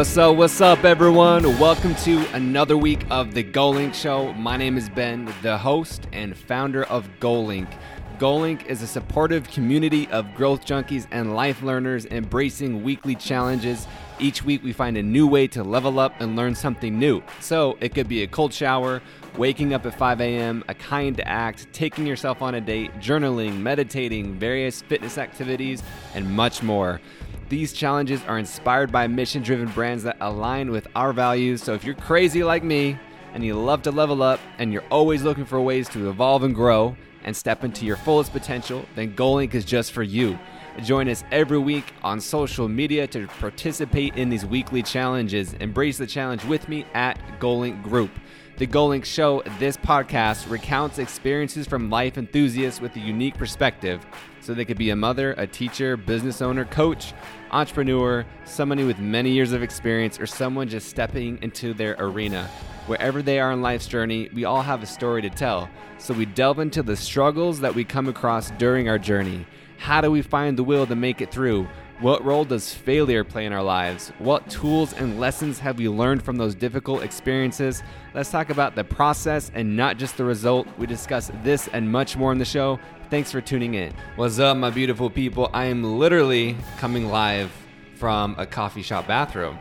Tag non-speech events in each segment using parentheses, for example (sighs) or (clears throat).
What's up? What's up, everyone? Welcome to another week of the GoLink Show. My name is Ben, the host and founder of GoLink. GoLink is a supportive community of growth junkies and life learners embracing weekly challenges. Each week, we find a new way to level up and learn something new. So, it could be a cold shower, waking up at 5 a.m., a kind act, taking yourself on a date, journaling, meditating, various fitness activities, and much more. These challenges are inspired by mission driven brands that align with our values. So if you're crazy like me and you love to level up and you're always looking for ways to evolve and grow and step into your fullest potential, then GoLink is just for you. Join us every week on social media to participate in these weekly challenges. Embrace the challenge with me at GoLink Group. The GoLink Show, this podcast recounts experiences from life enthusiasts with a unique perspective. So they could be a mother, a teacher, business owner, coach, entrepreneur, somebody with many years of experience, or someone just stepping into their arena. Wherever they are in life's journey, we all have a story to tell. So we delve into the struggles that we come across during our journey. How do we find the will to make it through? What role does failure play in our lives? What tools and lessons have we learned from those difficult experiences? Let's talk about the process and not just the result. We discuss this and much more in the show. Thanks for tuning in. What's up, my beautiful people? I am literally coming live from a coffee shop bathroom.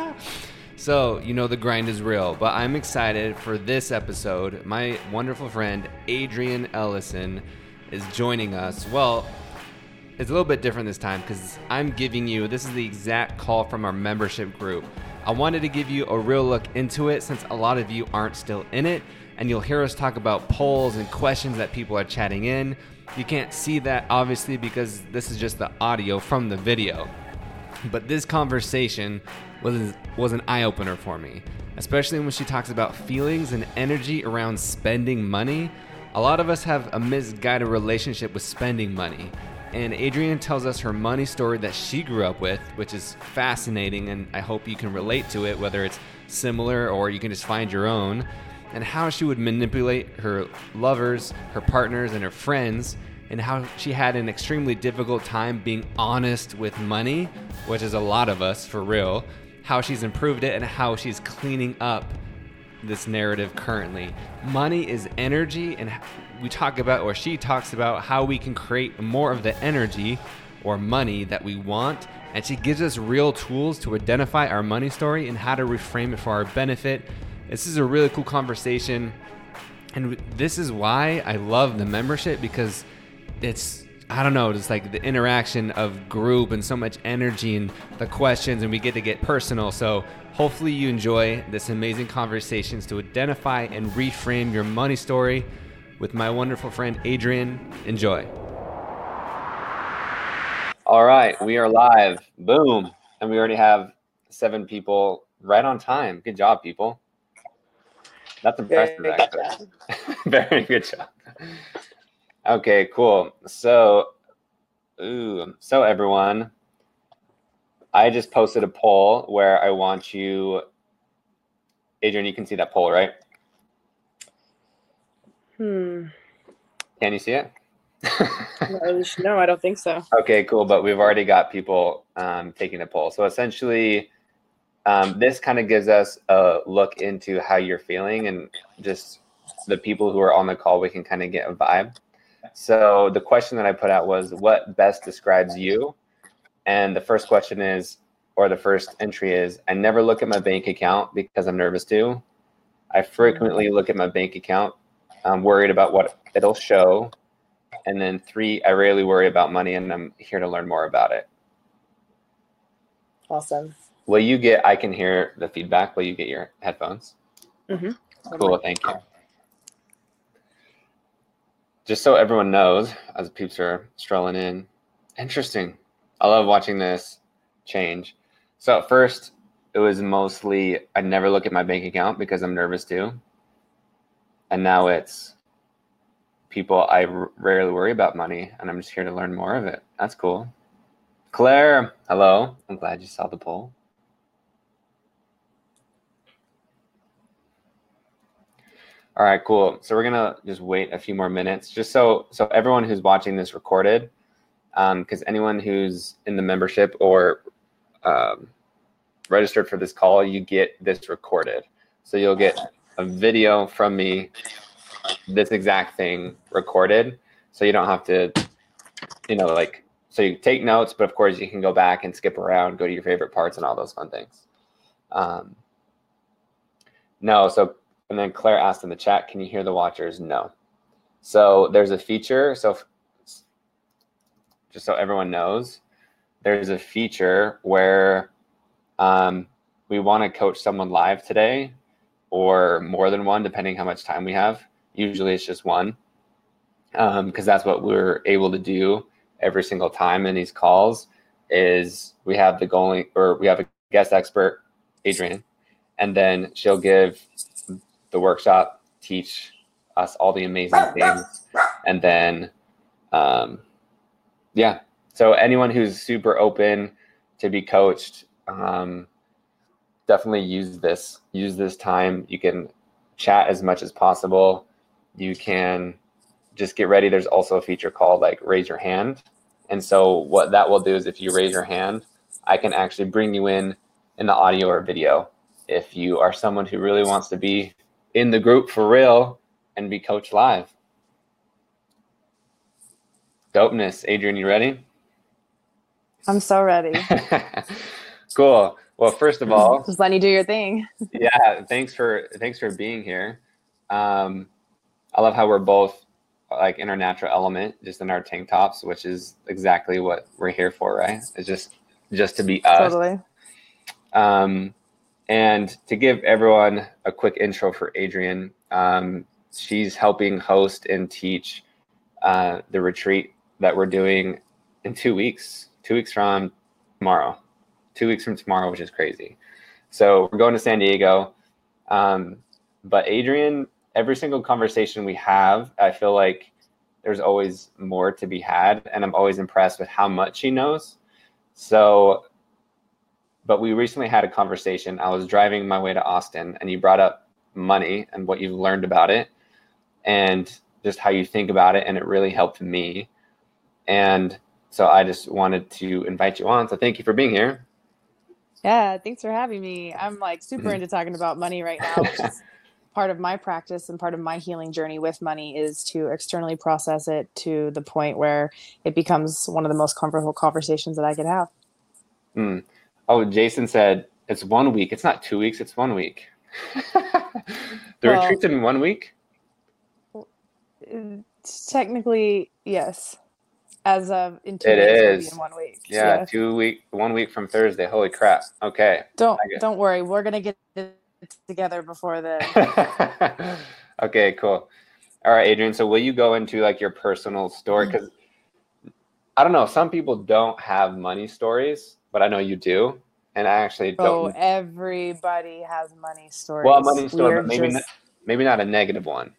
(laughs) so, you know, the grind is real, but I'm excited for this episode. My wonderful friend, Adrian Ellison, is joining us. Well, it's a little bit different this time because I'm giving you this is the exact call from our membership group. I wanted to give you a real look into it since a lot of you aren't still in it, and you'll hear us talk about polls and questions that people are chatting in. You can't see that obviously because this is just the audio from the video. But this conversation was was an eye opener for me, especially when she talks about feelings and energy around spending money. A lot of us have a misguided relationship with spending money and Adrian tells us her money story that she grew up with, which is fascinating, and I hope you can relate to it, whether it's similar or you can just find your own, and how she would manipulate her lovers, her partners, and her friends, and how she had an extremely difficult time being honest with money, which is a lot of us for real, how she's improved it, and how she's cleaning up this narrative currently. Money is energy, and we talk about, or she talks about, how we can create more of the energy or money that we want. And she gives us real tools to identify our money story and how to reframe it for our benefit. This is a really cool conversation. And this is why I love the membership because it's I don't know, just like the interaction of group and so much energy and the questions, and we get to get personal. So hopefully you enjoy this amazing conversations to identify and reframe your money story with my wonderful friend Adrian. Enjoy. All right, we are live. Boom. And we already have seven people right on time. Good job, people. That's impressive, Very actually. (laughs) Very good job. Okay, cool. So, ooh, so everyone, I just posted a poll where I want you, Adrian, you can see that poll, right? Hmm. Can you see it? no, I don't think so. (laughs) Okay, cool. But we've already got people um, taking the poll. So essentially, um, this kind of gives us a look into how you're feeling and just the people who are on the call, we can kind of get a vibe. So the question that I put out was, what best describes you? And the first question is, or the first entry is, I never look at my bank account because I'm nervous to. I frequently look at my bank account. I'm worried about what it'll show. And then three, I rarely worry about money and I'm here to learn more about it. Awesome. Will you get, I can hear the feedback. Will you get your headphones? Mm-hmm. Cool. Thank you just so everyone knows, as peeps are strolling in, interesting. I love watching this change. So at first, it was mostly I never look at my bank account because I'm nervous too. And now it's people I r- rarely worry about money, and I'm just here to learn more of it. That's cool. Claire, hello. I'm glad you saw the poll. All right, cool. So we're gonna just wait a few more minutes, just so so everyone who's watching this recorded, because um, anyone who's in the membership or um, registered for this call, you get this recorded. So you'll get a video from me, this exact thing recorded. So you don't have to, you know, like, so you take notes, but of course you can go back and skip around, go to your favorite parts and all those fun things. Um, no, so, and then Claire asked in the chat, can you hear the watchers? No. So there's a feature. So just so everyone knows, there's a feature where um, we want to coach someone live today or more than one, depending how much time we have. Usually it's just one because um, that's what we're able to do every single time in these calls is we have the goalie or we have a guest expert, Adrian, and then she'll give the workshop, teach us all the amazing (laughs) things. And then, um, yeah, so anyone who's super open to be coached, um, definitely use this. Use this time. You can chat as much as possible. You can just get ready. There's also a feature called like raise your hand. And so what that will do is if you raise your hand, I can actually bring you in in the audio or video. If you are someone who really wants to be in the group for real and be coached live. Dopeness. Adrian, you ready? I'm so ready. (laughs) cool. Well, first of all, just letting you do your thing. (laughs) yeah, thanks for thanks for being here. Um, I love how we're both like in our natural element, just in our tank tops, which is exactly what we're here for, right? It's just just to be us. Totally. Um, and to give everyone a quick intro for Adrian, um, she's helping host and teach uh, the retreat that we're doing in two weeks two weeks from tomorrow, two weeks from tomorrow, which is crazy. So we're going to San Diego. Um, but Adrian, every single conversation we have, I feel like there's always more to be had. And I'm always impressed with how much she knows. So, but we recently had a conversation. I was driving my way to Austin and you brought up money and what you've learned about it and just how you think about it. And it really helped me. And so I just wanted to invite you on. So thank you for being here. Yeah, thanks for having me. I'm like super mm-hmm. into talking about money right now, which is (laughs) part of my practice and part of my healing journey with money is to externally process it to the point where it becomes one of the most comfortable conversations that I could have. Mm. Oh, Jason said it's one week. It's not two weeks. It's one week. (laughs) the well, retreat's in one week. Technically, yes as of in two it weeks, is. in one week. Yeah, yeah, two week, one week from Thursday. Holy crap! Okay. Don't don't worry. We're gonna get it together before then. (laughs) okay, cool. All right, Adrian. So will you go into like your personal story? Because mm-hmm. I don't know, some people don't have money stories, but I know you do. And I actually don't. Oh, everybody has money stories. Well, money story, but maybe just... not, maybe not a negative one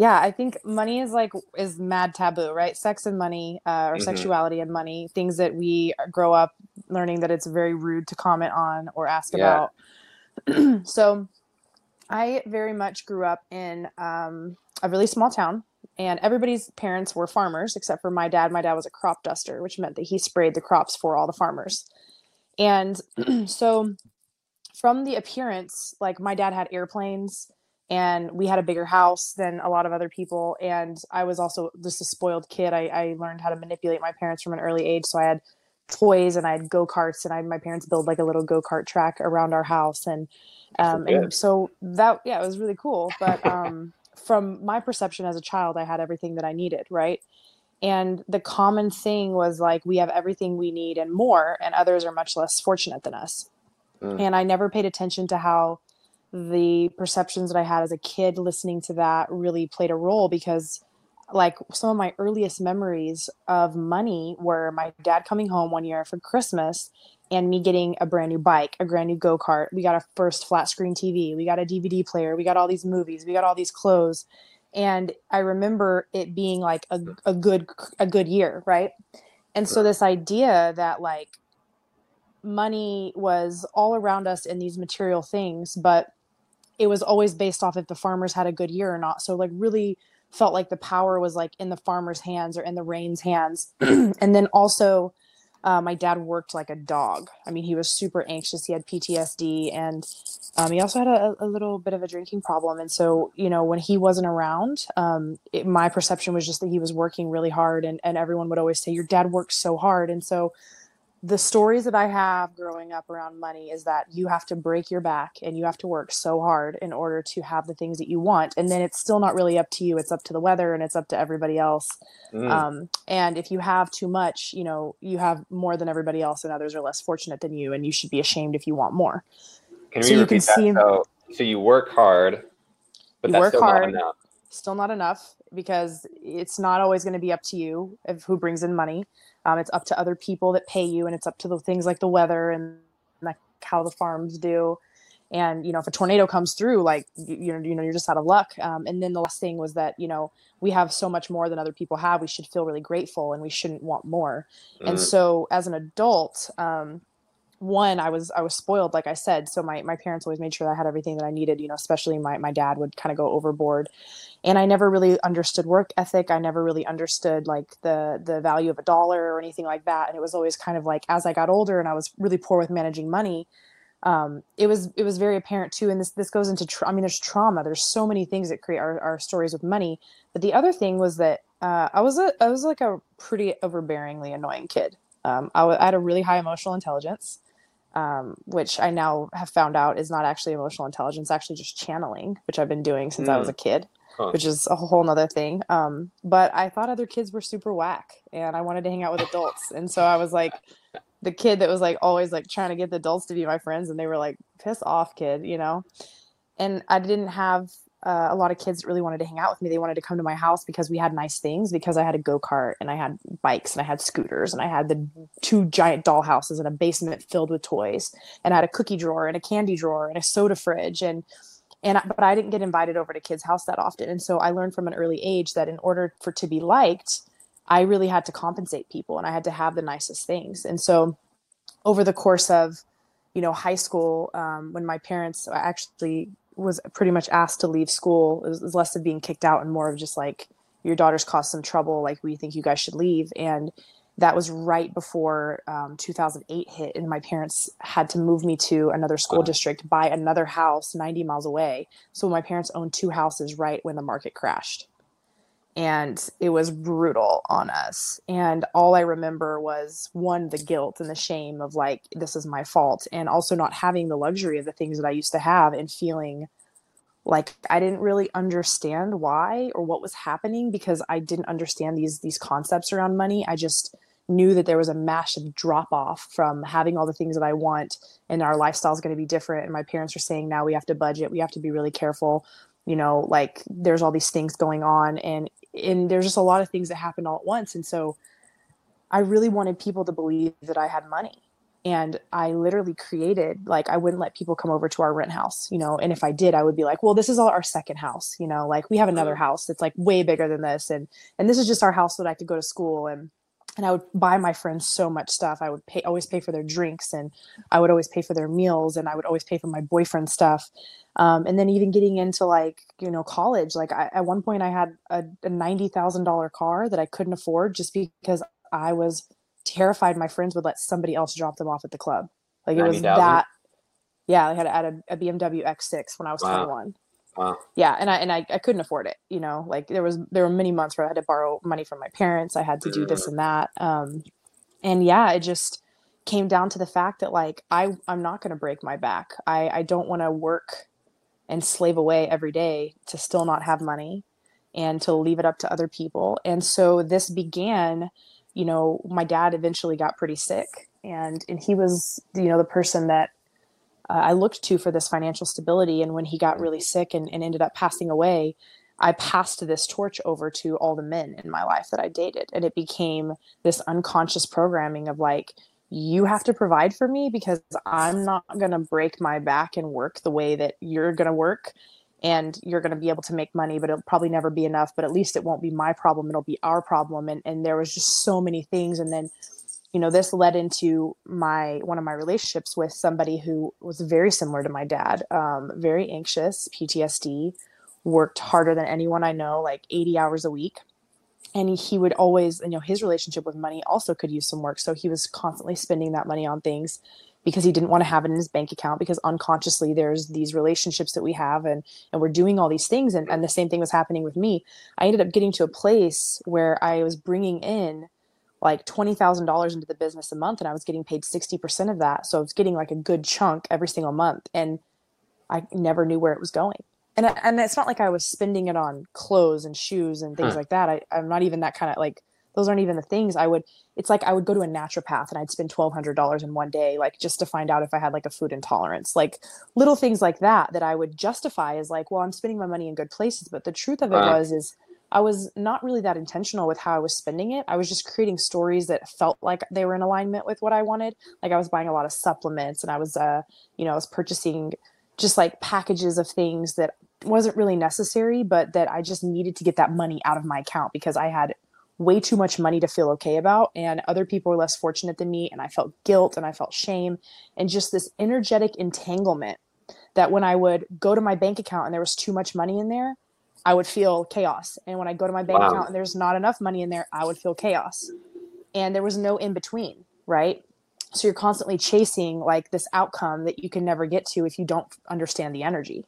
yeah i think money is like is mad taboo right sex and money uh, or mm-hmm. sexuality and money things that we grow up learning that it's very rude to comment on or ask yeah. about (clears throat) so i very much grew up in um, a really small town and everybody's parents were farmers except for my dad. My dad was a crop duster which meant that he sprayed the crops for all the farmers. And (clears throat) so from the appearance like my dad had airplanes and we had a bigger house than a lot of other people. And i was also just a spoiled kid. I, I learned how to manipulate my parents from an early age. So i had toys and i had go-karts and i my parents built like a little go-kart track around our house. And um and so that yeah it was really cool. But um from my perception as a child i had everything that i needed right and the common thing was like we have everything we need and more and others are much less fortunate than us mm. and i never paid attention to how the perceptions that I had as a kid listening to that really played a role because like some of my earliest memories of money were my dad coming home one year for Christmas and me getting a brand new bike, a brand new go kart. We got a first flat screen TV. We got a DVD player. We got all these movies. We got all these clothes. And I remember it being like a, a good a good year, right? And so this idea that like money was all around us in these material things, but it was always based off if the farmers had a good year or not. So like really felt like the power was like in the farmer's hands or in the rain's hands. (clears throat) and then also uh, my dad worked like a dog. I mean, he was super anxious. He had PTSD, and um, he also had a, a, little bit of a drinking problem. And so, you know, when he wasn't around, um, it, my perception was just that he was working really hard, and and everyone would always say, "Your dad works so hard." And so, the stories that I have growing up around money is that you have to break your back and you have to work so hard in order to have the things that you want. And then it's still not really up to you. It's up to the weather and it's up to everybody else. Mm. Um, and if you have too much, you know, you have more than everybody else and others are less fortunate than you. And you should be ashamed if you want more. Can so you repeat that? See, so, so you work hard, but that's still hard, not enough. Still not enough because it's not always going to be up to you of who brings in money um, it's up to other people that pay you, and it's up to the things like the weather and like how the farms do. And you know, if a tornado comes through, like you, you know, you know, you're just out of luck. Um, and then the last thing was that you know we have so much more than other people have. We should feel really grateful, and we shouldn't want more. Mm. And so, as an adult, um, one i was i was spoiled like i said so my, my parents always made sure that i had everything that i needed you know especially my, my dad would kind of go overboard. And i never really understood work ethic. I never really understood like the the value of a dollar or anything like that. And it was always kind of like as i got older and i was really poor with managing money um, it was it was very apparent too. And this this goes into tra- i mean there's trauma. There's so many things that create our, our stories with money. But the other thing was that uh, i was a i was like a pretty overbearingly annoying kid. Um, I, w- I had a really high emotional intelligence um, which I now have found out is not actually emotional intelligence, actually just channeling, which I've been doing since mm. I was a mm. kid, huh. which is a whole nother thing. Um, but I thought other kids were super whack and I wanted to hang out with adults. And so I was like (laughs) the kid that was like always like trying to get the adults to be my friends and they were like, piss off, kid, you know? And I didn't have uh, a lot of kids really wanted to hang out with me. They wanted to come to my house because we had nice things, because I had a go kart and I had bikes and I had scooters and I had the two giant dollhouses and a basement filled with toys and I had a cookie drawer and a candy drawer and a soda fridge and and but I didn't get invited over to kids' house that often. And so I learned from an early age that in order for to be liked, I really had to compensate people and I had to have the nicest things. And so over the course of you know high school um, when my parents actually was pretty much asked to leave school. It was, it was less of being kicked out and more of just like your daughter's caused some trouble. Like we think you guys should leave. And that was right before um, 2008 hit, and my parents had to move me to another school district, buy another house 90 miles away. So my parents owned two houses right when the market crashed and it was brutal on us. And all i remember was one the guilt and the shame of like this is my fault and also not having the luxury of the things that i used to have and feeling like i didn't really understand why or what was happening because i didn't understand these these concepts around money. I just knew that there was a massive drop off from having all the things that i want and our lifestyle is going to be different and my parents are saying now we have to budget we have to be really careful you know like there's all these things going on and and there's just a lot of things that happened all at once. And so i really wanted people to believe that i had money. And i literally created like i wouldn't let people come over to our rent house you know and if i did i would be like well this is all our second house you know like we have another house that's like way bigger than this. And and this is just our house that i could go to school and and I would buy my friends so much stuff. I would pay always pay for their drinks and I would always pay for their meals and I would always pay for my boyfriend stuff. Um, and then even getting into like you know college like I, at one point i had a, a $90000 car that i couldn't afford just because i was terrified my friends would let somebody else drop them off at the club like it 90, was 000? that yeah i had, had a, a, bmw x6 when i was wow. 21 Wow. Yeah, and I and I, I couldn't afford it. You know, like there was there were many months where I had to borrow money from my parents. I had to do this mm. and that. Um, and yeah, it just came down to the fact that like I I'm not going to break my back. I I don't want to work and slave away every day to still not have money and to leave it up to other people. And so this began, you know, my dad eventually got pretty sick and and he was, you know, the person that uh, I looked to for this financial stability and when he got really sick and, and ended up passing away, I passed this torch over to all the men in my life that I dated and it became this unconscious programming of like you have to provide for me because I'm not going to break my back and work the way that you're going to work. And you're going to be able to make money, but it'll probably never be enough. But at least it won't be my problem. It'll be our problem. And, and there was just so many things. And then, you know, this led into my one of my relationships with somebody who was very similar to my dad, um, very anxious, PTSD, worked harder than anyone I know, like 80 hours a week. And he, would always you know his relationship with money also could use some work. So he was constantly spending that money on things because he didn't want to have it in his bank account because unconsciously there's these relationships that we have and and we're doing all these things. And, and the same thing was happening with me. I ended up getting to a place where i was bringing in like $20000 into the business a month and i was getting paid 60% of that so i was getting like a good chunk every single month and i never knew where it was going and and it's not like i was spending it on clothes and shoes and things like that I, i'm not even that kind of like those aren't even the things I would it's like I would go to a naturopath and I'd spend twelve hundred dollars in one day, like just to find out if I had like a food intolerance. Like little things like that that I would justify as like, well, I'm spending my money in good places. But the truth of it uh. was is I was not really that intentional with how I was spending it. I was just creating stories that felt like they were in alignment with what I wanted. Like I was buying a lot of supplements and I was uh, you know, I was purchasing just like packages of things that wasn't really necessary, but that I just needed to get that money out of my account because I had way too much money to feel okay about and other people were less fortunate than me and i felt guilt and i felt shame and just this energetic entanglement that when i would go to my bank account and there was too much money in there i would feel chaos. And when i go to my bank wow. account and there's not enough money in there i would feel chaos. And there was no in between right? So you're constantly chasing like this outcome that you can never get to if you don't understand the energy.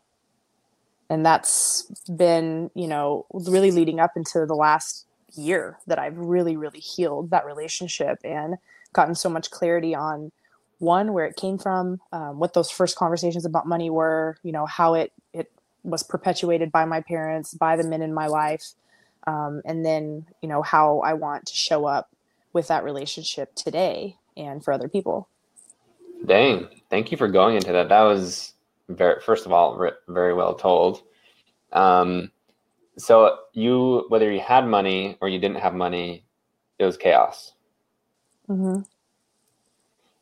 And that's been you know really leading up into the last year that I've really, really healed that relationship and gotten so much clarity on one where it came from, um, what those first conversations about money were, you know, how it it was perpetuated by my parents, by the men in my life, um, and then you know how I want to show up with that relationship today and for other people. Dang! Thank you for going into that. That was very, first of all, very well told. Um, so you whether you had money or you didn't have money it was chaos mm-hmm.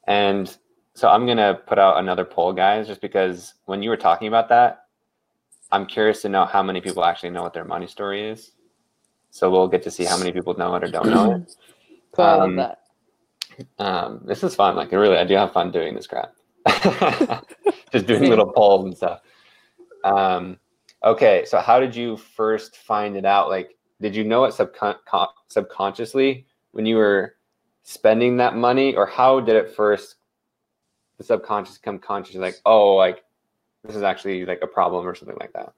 and so i'm gonna put out another poll guys just because when you were talking about that i'm curious to know how many people actually know what their money story is so we'll get to see how many people know it or don't know it (clears throat) cool, um, I love that. Um, this is fun like really i do have fun doing this crap (laughs) just doing little polls and stuff um, Okay, so how did you first find it out? Like, did you know it subcon- subconsciously when you were spending that money, or how did it first the subconscious come conscious? Like, oh, like this is actually like a problem or something like that.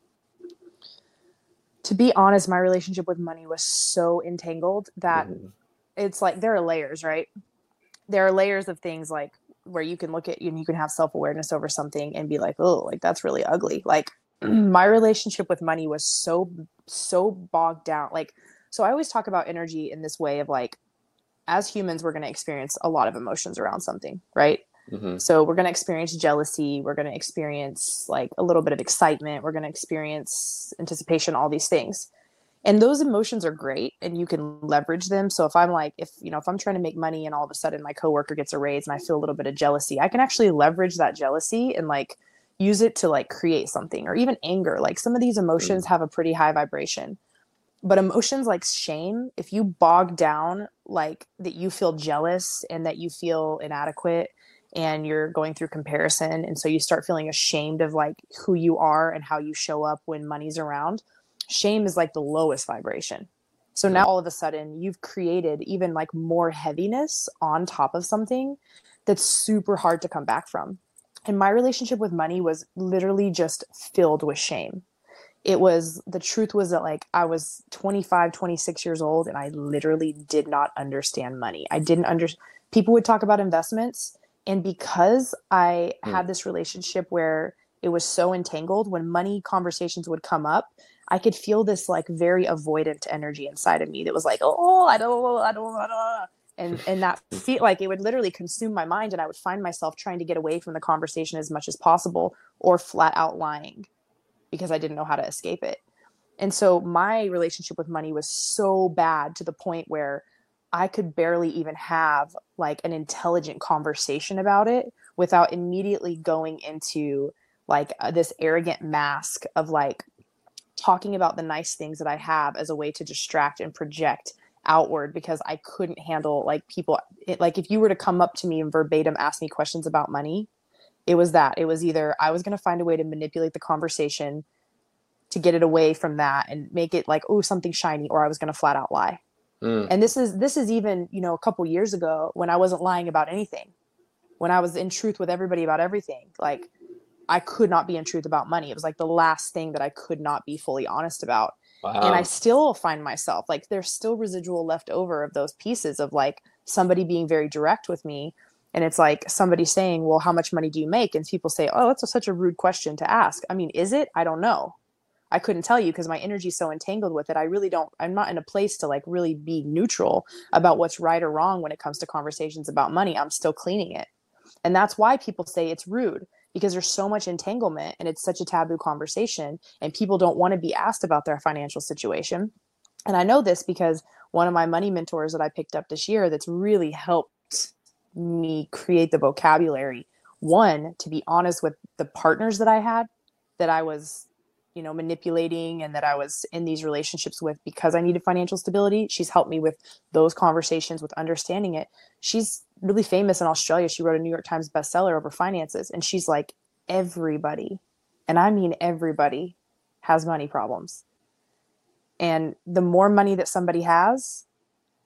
To be honest, my relationship with money was so entangled that mm-hmm. it's like there are layers, right? There are layers of things like where you can look at and you can have self awareness over something and be like, oh, like that's really ugly. Like (clears throat) my relationship with money was so so bogged down like so i always talk about energy in this way of like as humans we're going to experience a lot of emotions around something right mm-hmm. so we're going to experience jealousy we're going to experience like a little bit of excitement we're going to experience anticipation all these things and those emotions are great and you can leverage them so if i'm like if you know if i'm trying to make money and all of a sudden my coworker gets a raise and i feel a little bit of jealousy i can actually leverage that jealousy and like use it to like create something or even anger like some of these emotions mm. have a pretty high vibration but emotions like shame if you bog down like that you feel jealous and that you feel inadequate and you're going through comparison and so you start feeling ashamed of like who you are and how you show up when money's around shame is like the lowest vibration so now all of a sudden you've created even like more heaviness on top of something that's super hard to come back from and my relationship with money was literally just filled with shame. It was the truth was that like I was 25, 26 years old and I literally did not understand money. I didn't under people would talk about investments and because I mm. had this relationship where it was so entangled when money conversations would come up, I could feel this like very avoidant energy inside of me that was like, "Oh, I don't I don't I don't and and that (laughs) feel like it would literally consume my mind and i would find myself trying to get away from the conversation as much as possible or flat out lying because i didn't know how to escape it and so my relationship with money was so bad to the point where i could barely even have like an intelligent conversation about it without immediately going into like uh, this arrogant mask of like talking about the nice things that i have as a way to distract and project outward because I couldn't handle like people it, like if you were to come up to me and verbatim ask me questions about money, it was that. It was either I was going to find a way to manipulate the conversation to get it away from that and make it like oh something shiny or i was going to flat out lie mm. and this is this is even you know a couple years ago when i wasn't lying about anything. When i was in truth with everybody about everything like i could not be in truth about money. It was like the last thing that i could not be fully honest about. Wow. and i still find myself like there's still residual left over of those pieces of like somebody being very direct with me. And it's like somebody saying well how much money do you make? And people say oh that's a, such a rude question to ask. I mean is it? I don't know i couldn't tell you because my energy's so entangled with it i really don't i'm not in a place to like really be neutral about what's right or wrong when it comes to conversations about money i'm still cleaning it. And that's why people say it's rude because there's so much entanglement and it's such a taboo conversation and people don't want to be asked about their financial situation. And i know this because one of my money mentors that i picked up this year that's really helped me create the vocabulary one to be honest with the partners that i had that i was you know manipulating and that i was in these relationships with because i needed financial stability she's helped me with those conversations with understanding it she's really famous in australia she wrote a new york times bestseller over finances and she's like everybody and i mean everybody has money problems and the more money that somebody has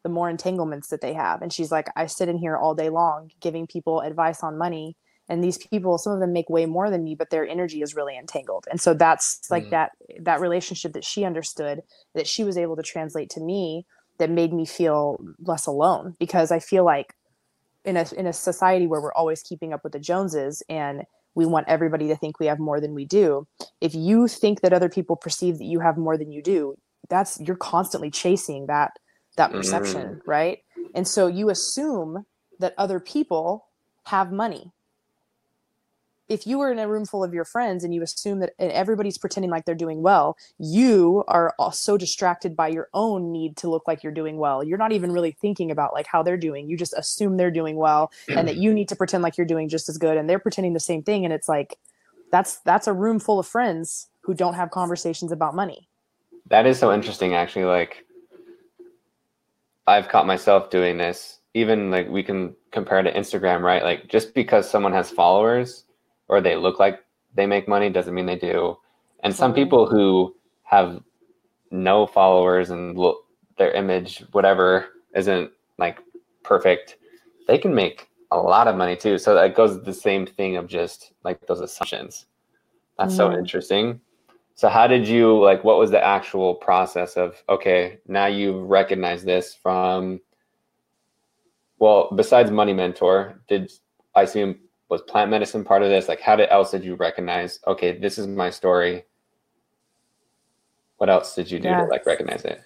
the more entanglements that they have. And she's like, I sit in here all day long giving people advice on money. And these people, some of them make way more than me, but their energy is really entangled. And so that's like mm. that that relationship that she understood, that she was able to translate to me that made me feel less alone because I feel like in a in a society where we're always keeping up with the Joneses and we want everybody to think we have more than we do. If you think that other people perceive that you have more than you do, that's you're constantly chasing that that perception, mm. right? And so you assume that other people have money. If you were in a room full of your friends and you assume that everybody's pretending like they're doing well, you are so distracted by your own need to look like you're doing well. You're not even really thinking about like how they're doing. You just assume they're doing well and that you need to pretend like you're doing just as good and they're pretending the same thing and it's like that's that's a room full of friends who don't have conversations about money. That is so interesting actually like I've caught myself doing this. Even like we can compare to Instagram, right? Like just because someone has followers or they look like they make money doesn't mean they do. And some people who have no followers and look, their image, whatever, isn't like perfect, they can make a lot of money too. So that goes the same thing of just like those assumptions. That's mm-hmm. so interesting. So how did you like what was the actual process of okay, now you recognize this from well, besides Money Mentor, did I assume was plant medicine part of this? Like how did else did you recognize, okay, this is my story? What else did you do yeah. to like recognize it?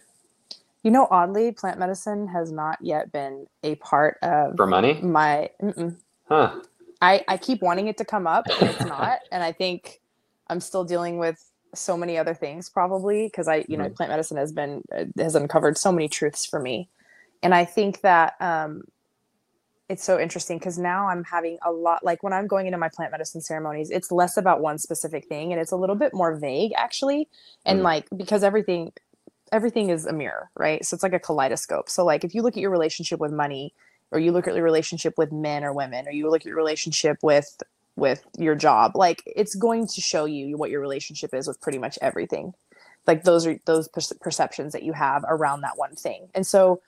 You know, oddly, plant medicine has not yet been a part of for money. My, mm-mm. huh? I I keep wanting it to come up, and it's not. (laughs) and I think I'm still dealing with so many other things probably because I, you know, mm-hmm. plant medicine has been uh, has uncovered so many truths for me. And I think that um it's so interesting because now I'm having a lot like when I'm going into my plant medicine ceremonies, it's less about one specific thing and it's a little bit more vague actually. And mm-hmm. like because everything everything is a mirror, right? So it's like a kaleidoscope. So like if you look at your relationship with money or you look at your relationship with men or women or you look at your relationship with with your job like it's going to show you what your relationship is with pretty much everything like those are those perceptions that you have around that one thing and so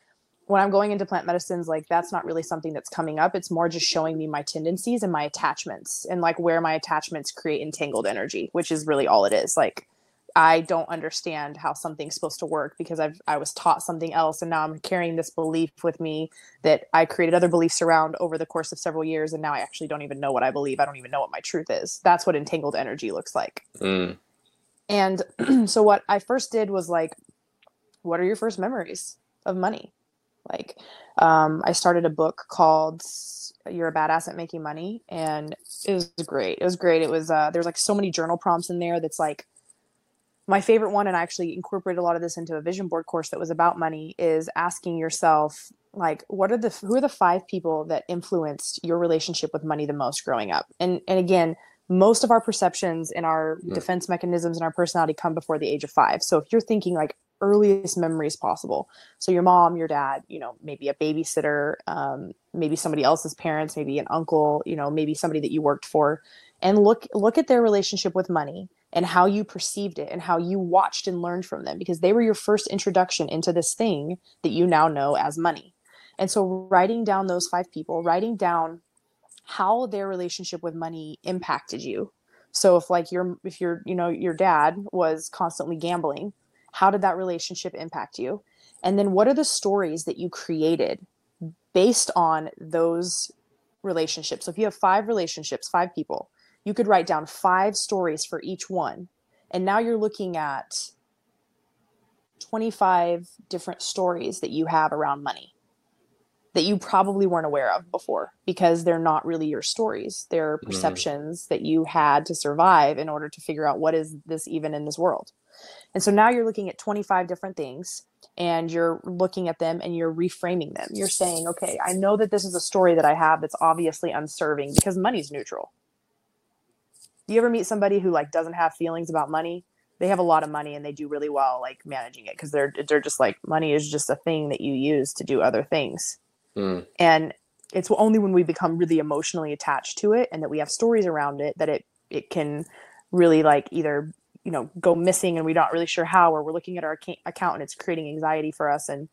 when i'm going into plant medicines like that's not really something that's coming up it's more just showing me my tendencies and my attachments and like where my attachments create entangled energy which is really all it is like I don't understand how something's supposed to work because I've I was taught something else and now I'm carrying this belief with me that I created other beliefs around over the course of several years and now I actually don't even know what I believe. I don't even know what my truth is. That's what entangled energy looks like. Mm. And (clears throat) so what I first did was like what are your first memories of money? Like um, I started a book called you're a badass at making money and it was great. It was great. It was uh there's like so many journal prompts in there that's like my favorite one and i actually incorporated a lot of this into a vision board course that was about money is asking yourself like what are the who are the five people that influenced your relationship with money the most growing up? And and again most of our perceptions and our mm. defense mechanisms and our personality come before the age of five. So if you're thinking like earliest memories possible so your mom your dad you know maybe a babysitter um, maybe somebody else's parents maybe an uncle you know maybe somebody that you worked for and look look at their relationship with money and how you perceived it and how you watched and learned from them because they were your first introduction into this thing that you now know as money. And so writing down those five people, writing down how their relationship with money impacted you. So if like your if your you know your dad was constantly gambling, how did that relationship impact you? And then what are the stories that you created based on those relationships? So if you have five relationships, five people, you could write down five stories for each one. And now you're looking at 25 different stories that you have around money that you probably weren't aware of before because they're not really your stories. They're mm-hmm. perceptions mm. that you had to survive in order to figure out what is this even in this world. And so now you're looking at 25 different things and you're looking at them and you're reframing them. You're saying, okay, I know that this is a story that I have that's obviously unserving because money's neutral. Do you ever meet somebody who like doesn't have feelings about money? They have a lot of money and they do really well like managing it because they're they're just like money is just a thing that you use to do other things. Mm. And it's only when we become really emotionally attached to it and that we have stories around it that it it can really like either you know go missing and we're not really sure how or we're looking at our account and it's creating anxiety for us. And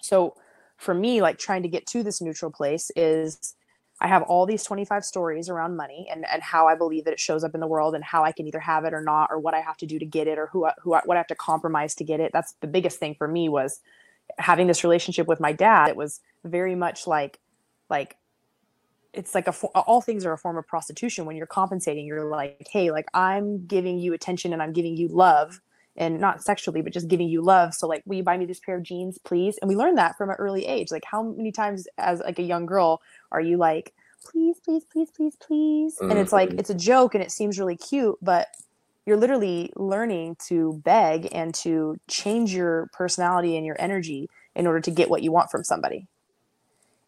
so for me like trying to get to this neutral place is i have all these 25 stories around money and, and how i believe that it shows up in the world and how i can either have it or not or what i have to do to get it or who, I, who I, what i have to compromise to get it. That's the biggest thing for me was having this relationship with my dad. It was very much like like it's like a all things are a form of prostitution when you're compensating. You're like hey like i'm giving you attention and i'm giving you love and not sexually but just giving you love. So like will you buy me this pair of jeans please? And we learned that from an early age. Like how many times as like a young girl are you like please please please please please? Mm-hmm. and it's like mm-hmm. it's a joke and it seems really cute but you're literally learning to beg and to change your personality and your energy in order to get what you want from somebody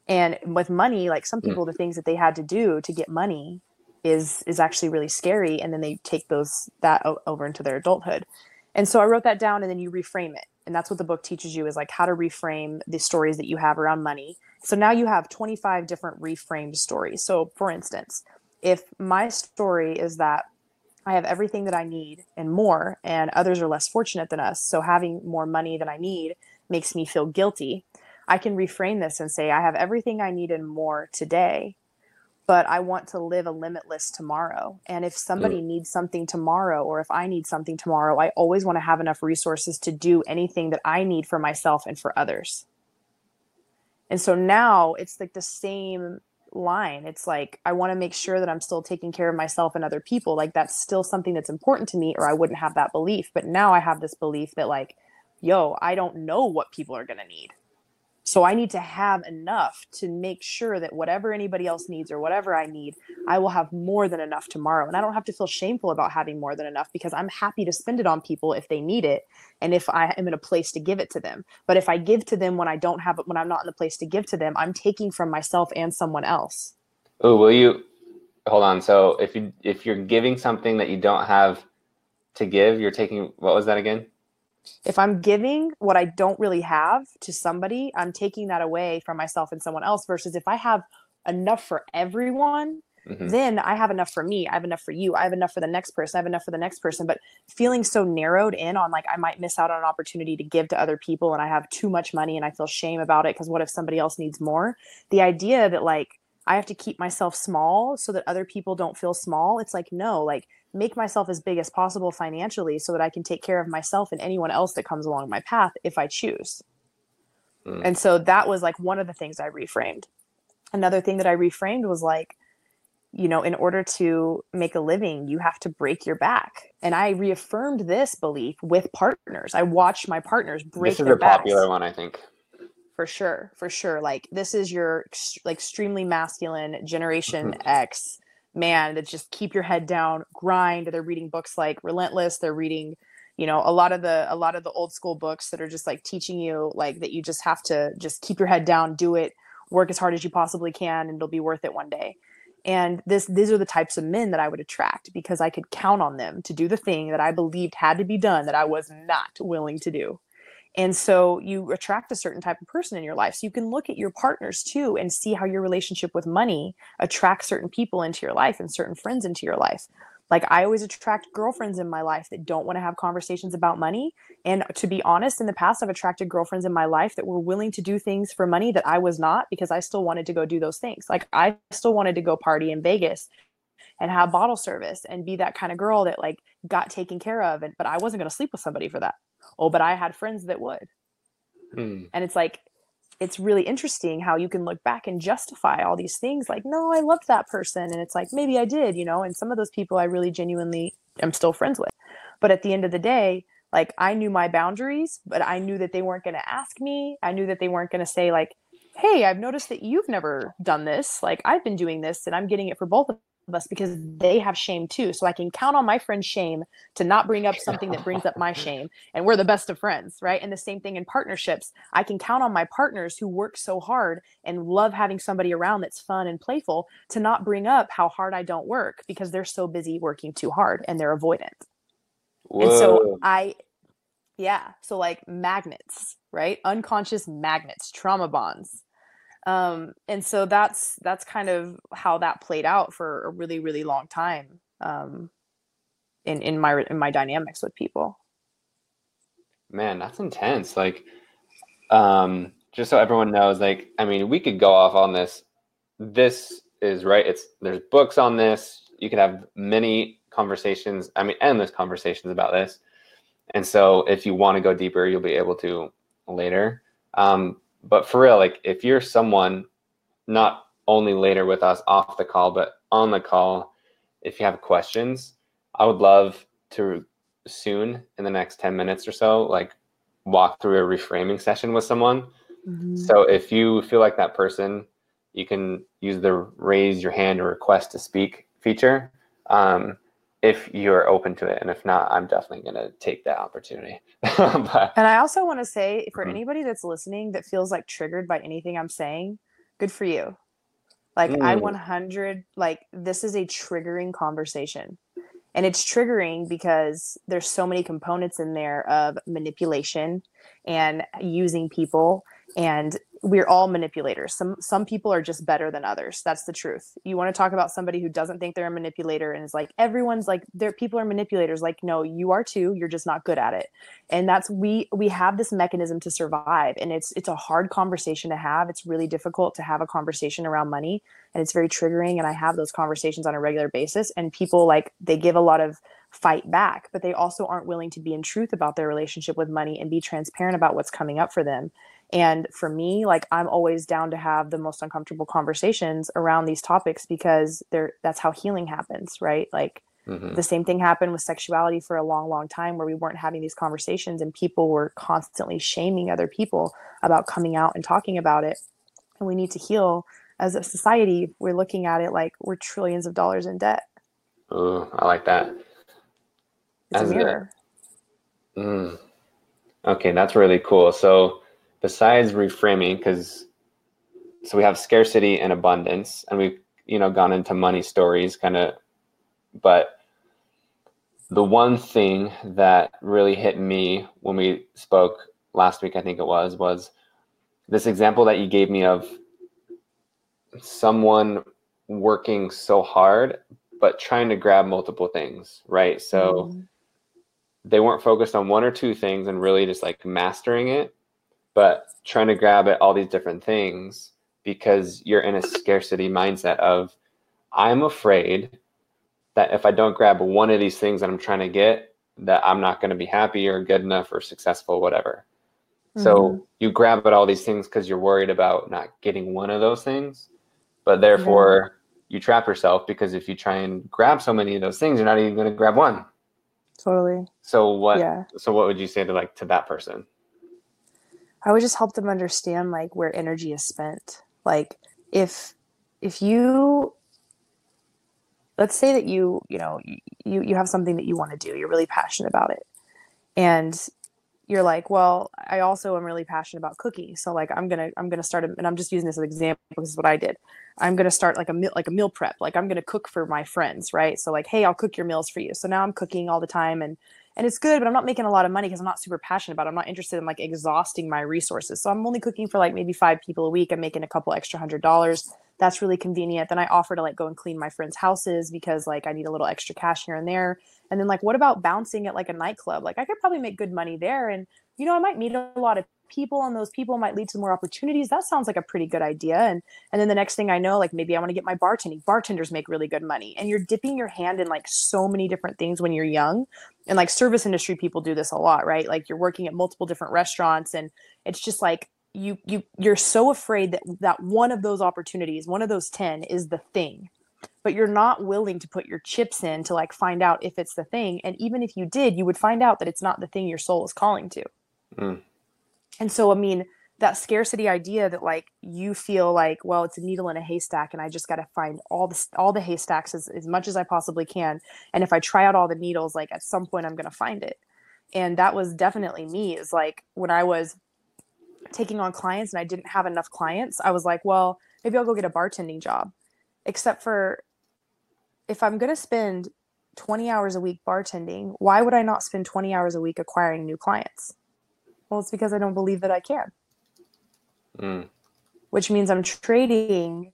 and with money like some mm. people mm. the things that they had to do to get money is is actually really scary and then they take those that o- over into their adulthood and so i wrote that down and then you reframe it and that's what the book teaches you is like how to reframe the stories that you have around money so now you have 25 different reframed stories so for instance if my story is that I have everything that I need and more, and others are less fortunate than us. So having more money than I need makes me feel guilty. I can reframe this and say, I have everything I need and more today, but I want to live a limitless tomorrow. And if somebody mm. needs something tomorrow, or if I need something tomorrow, I always want to have enough resources to do anything that I need for myself and for others. And so now it's like the same line. It's like, I want to make sure that I'm still taking care of myself and other people. Like, that's still something that's important to me, or I wouldn't have that belief. But now I have this belief that, like, yo, I don't know what people are going to need. So I need to have enough to make sure that whatever anybody else needs or whatever I need, I will have more than enough tomorrow. And I don't have to feel shameful about having more than enough because I'm happy to spend it on people if they need it and if I am in a place to give it to them. But if I give to them when I don't have it, when I'm not in the place to give to them, I'm taking from myself and someone else. Oh, will you hold on? So if you if you're giving something that you don't have to give, you're taking what was that again? If I'm giving what I don't really have to somebody, I'm taking that away from myself and someone else. Versus if I have enough for everyone, mm-hmm. then I have enough for me. I have enough for you. I have enough for the next person. I have enough for the next person. But feeling so narrowed in on like I might miss out on an opportunity to give to other people and I have too much money and I feel shame about it because what if somebody else needs more? The idea that like I have to keep myself small so that other people don't feel small. It's like, no, like make myself as big as possible financially so that I can take care of myself and anyone else that comes along my path if I choose. Mm. And so that was like one of the things I reframed. Another thing that I reframed was like, you know, in order to make a living, you have to break your back. And I reaffirmed this belief with partners. I watched my partners break. Their back. This is a popular one, I think for sure for sure like this is your like extremely masculine generation mm-hmm. (laughs) x man that just keep your head down grind they're reading books like relentless they're reading you know a lot of the a lot of the old school books that are just like teaching you like that you just have to just keep your head down do it work as hard as you possibly can and it'll be worth it one day. And this these are the types of men that i would attract because i could count on them to do the thing that i believed had to be done that i was not willing to do and so you attract a certain type of person in your life. So you can look at your partners too and see how your relationship with money attracts certain people into your life and certain friends into your life. Like I always attract girlfriends in my life that don't want to have conversations about money. And to be honest, in the past, I've attracted girlfriends in my life that were willing to do things for money that I was not because I still wanted to go do those things. Like I still wanted to go party in Vegas and have bottle service and be that kind of girl that like got taken care of. And but I wasn't going to sleep with somebody for that. Oh, but I had friends that would. Hmm. And it's like, it's really interesting how you can look back and justify all these things like, no, I loved that person. And it's like, maybe I did, you know, and some of those people I really genuinely am still friends with. But at the end of the day, like I knew my boundaries, but I knew that they weren't going to ask me. I knew that they weren't going to say, like, hey, I've noticed that you've never done this. Like, I've been doing this and I'm getting it for both of us because they have shame too. So I can count on my friend's shame to not bring up something that brings up my (laughs) shame. And we're the best of friends, right? And the same thing in partnerships. I can count on my partners who work so hard and love having somebody around that's fun and playful to not bring up how hard I don't work because they're so busy working too hard and they're avoidant. Whoa. And so I, yeah. So like magnets, right? Unconscious magnets, trauma bonds um, and so that's that's kind of how that played out for a really really long time um, in in my in my dynamics with people. Man that's intense like um just so everyone knows like i mean we could go off on this. This is right it's there's books on this. You could have many conversations i mean endless conversations about this. And so if you want to go deeper you'll be able to later. Um, but for real, like if you're someone not only later with us off the call, but on the call, if you have questions, I would love to soon in the next 10 minutes or so, like walk through a reframing session with someone. Mm-hmm. So if you feel like that person, you can use the raise your hand or request to speak feature. Um, if you're open to it and if not i'm definitely going to take that opportunity (laughs) but, and i also want to say for mm-hmm. anybody that's listening that feels like triggered by anything i'm saying good for you like mm. i 100 like this is a triggering conversation and it's triggering because there's so many components in there of manipulation and using people and we're all manipulators. Some some people are just better than others. That's the truth. You want to talk about somebody who doesn't think they're a manipulator and is like everyone's like their people are manipulators. Like no, you are too. You're just not good at it. And that's we we have this mechanism to survive and it's it's a hard conversation to have. It's really difficult to have a conversation around money and it's very triggering and I have those conversations on a regular basis and people like they give a lot of fight back, but they also aren't willing to be in truth about their relationship with money and be transparent about what's coming up for them. And for me, like I'm always down to have the most uncomfortable conversations around these topics because they're that's how healing happens, right? Like mm-hmm. the same thing happened with sexuality for a long, long time where we weren't having these conversations and people were constantly shaming other people about coming out and talking about it. And we need to heal as a society. We're looking at it like we're trillions of dollars in debt. Oh, I like that. It's as a mirror. A, mm, okay, that's really cool. So besides reframing, because so we have scarcity and abundance, and we've you know gone into money stories, kind of, but the one thing that really hit me when we spoke last week, I think it was, was this example that you gave me of someone working so hard but trying to grab multiple things, right? So mm-hmm. they weren't focused on one or two things and really just like mastering it but trying to grab at all these different things because you're in a scarcity mindset of i'm afraid that if i don't grab one of these things that i'm trying to get that i'm not going to be happy or good enough or successful whatever mm-hmm. so you grab at all these things because you're worried about not getting one of those things but therefore yeah. you trap yourself because if you try and grab so many of those things you're not even going to grab one totally so what yeah. so what would you say to like to that person I would just help them understand like where energy is spent. Like if if you let's say that you, you know, you you have something that you want to do, you're really passionate about it. And you're like, well, I also am really passionate about cooking. So like I'm gonna I'm gonna start a, and I'm just using this as an example because what I did. I'm gonna start like a meal like a meal prep. Like I'm gonna cook for my friends, right? So like, hey, I'll cook your meals for you. So now I'm cooking all the time and and it's good but i'm not making a lot of money because i'm not super passionate about it. I'm not interested in like exhausting my resources. So i'm only cooking for like maybe five people a week. I'm making a couple extra hundred dollars. That's really convenient. Then i offer to like go and clean my friends houses because like i need a little extra cash here and there. And then like what about bouncing at like a nightclub? Like i could probably make good money there. And you know i might meet a lot of people and those people might lead to more opportunities. That sounds like a pretty good idea. And and then the next thing i know like maybe i want to get my bartending bartenders make really good money. And you're dipping your hand in like so many different things when you're young. And like service industry people do this a lot right? Like you're working at multiple different restaurants and it's just like you you you're so afraid that that one of those opportunities one of those 10 is the thing. But you're not willing to put your chips in to like find out if it's the thing. And even if you did you would find out that it's not the thing your soul is calling to. Mm. And so i mean that scarcity idea that like you feel like well it's a needle in a haystack and i just got to find all the all the haystacks as, as much as i possibly can and if i try out all the needles like at some point i'm going to find it and that was definitely me is like when i was taking on clients and I didn't have enough clients, I was like, well, maybe I'll go get a bartending job. Except for if I'm going to spend 20 hours a week bartending, why would I not spend 20 hours a week acquiring new clients? Well, it's because I don't believe that I can. Mm. Which means I'm trading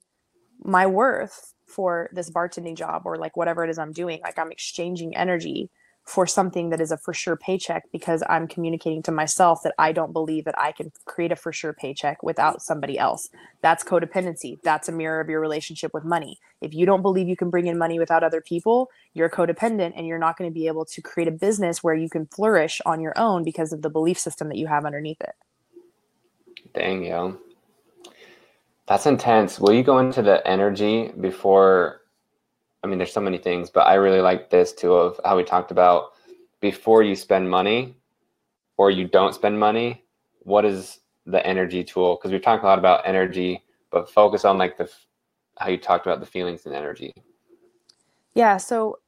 my worth for this bartending job or like whatever it is I'm doing. Like I'm exchanging energy for something that is a for sure paycheck because I'm communicating to myself that I don't believe that I can create a for sure paycheck without somebody else. That's codependency. That's a mirror of your relationship with money. If you don't believe you can bring in money without other people, you're codependent and you're not going to be able to create a business where you can flourish on your own because of the belief system that you have underneath it. Dang, yo. That's intense. Will you go into the energy before I mean, there's so many things, but I really like this too of how we talked about before you spend money or you don't spend money, what is the energy tool? Because we talked a lot about energy, but focus on like the how you talked about the feelings and energy. Yeah. So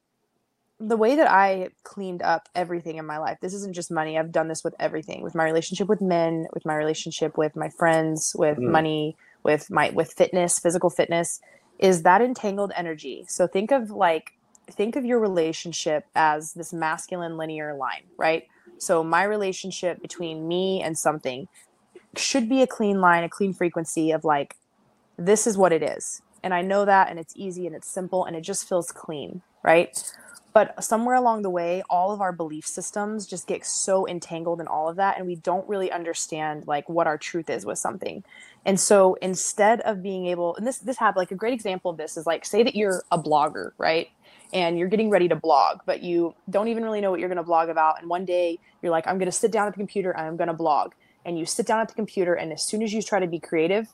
the way that I cleaned up everything in my life, this isn't just money. I've done this with everything, with my relationship with men, with my relationship with my friends, with mm. money, with my with fitness, physical fitness is that entangled energy. So think of like think of your relationship as this masculine linear line, right? So my relationship between me and something should be a clean line, a clean frequency of like this is what it is. And I know that and it's easy and it's simple and it just feels clean, right? But somewhere along the way, all of our belief systems just get so entangled in all of that and we don't really understand like what our truth is with something. And so instead of being able, and this this happened like a great example of this is like say that you're a blogger, right? And you're getting ready to blog, but you don't even really know what you're going to blog about. And one day you're like, I'm going to sit down at the computer and I'm going to blog. And you sit down at the computer, and as soon as you try to be creative,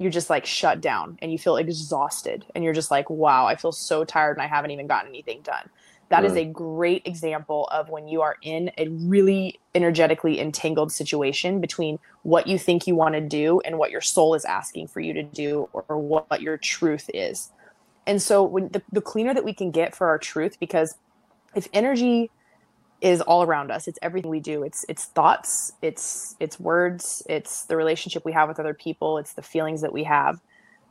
you're just like shut down and you feel exhausted. And you're just like, wow, I feel so tired and I haven't even gotten anything done. That is a great example of when you are in a really energetically entangled situation between what you think you want to do and what your soul is asking for you to do or what, what your truth is. And so when the, the cleaner that we can get for our truth, because if energy is all around us, it's everything we do. It's it's thoughts, it's it's words, it's the relationship we have with other people, it's the feelings that we have,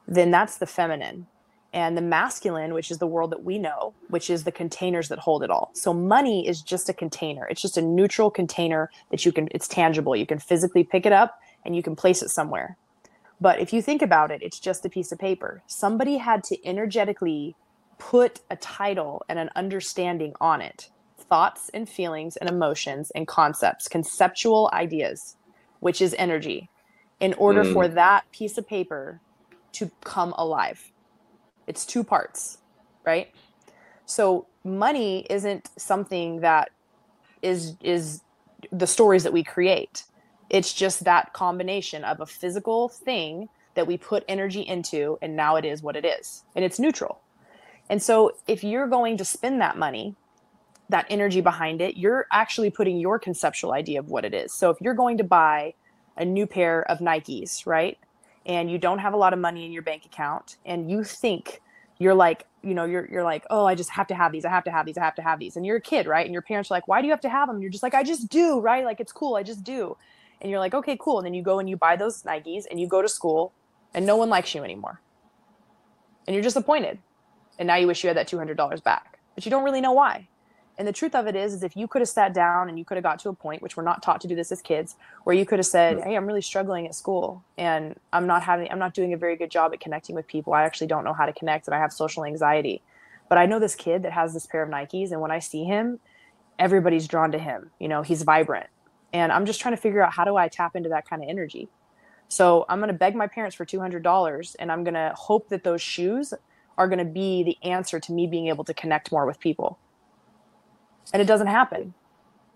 then that's the feminine and the masculine, which is the world that we know, which is the containers that hold it all. So money is just a container. It's just a neutral container that you can, it's tangible. You can physically pick it up and you can place it somewhere. But if you think about it, it's just a piece of paper. Somebody had to energetically put a title and an understanding on it thoughts and feelings and emotions and concepts, conceptual ideas, which is energy, in order mm. for that piece of paper to come alive it's two parts, right? So money isn't something that is is the stories that we create. It's just that combination of a physical thing that we put energy into and now it is what it is. And it's neutral. And so if you're going to spend that money, that energy behind it, you're actually putting your conceptual idea of what it is. So if you're going to buy a new pair of Nikes, right? and you don't have a lot of money in your bank account and you think you're like you know you're you're like oh i just have to have these i have to have these i have to have these. And you're a kid right and your parents are like why do you have to have them and you're just like i just do right like it's cool i just do. And you're like okay cool. And then you go and you buy those nikes and you go to school and no one likes you anymore. And you're disappointed. And now you wish you had that $200 back. But you don't really know why And the truth of it is, is if you could have sat down and you could have got to a point, which we're not taught to do this as kids, where you could have said, "Hey, I'm really struggling at school, and I'm not having, I'm not doing a very good job at connecting with people. I actually don't know how to connect, and I have social anxiety." But I know this kid that has this pair of Nikes, and when I see him, everybody's drawn to him. You know, he's vibrant, and I'm just trying to figure out how do I tap into that kind of energy. So I'm going to beg my parents for $200 and I'm going to hope that those shoes are going to be the answer to me being able to connect more with people. And it doesn't happen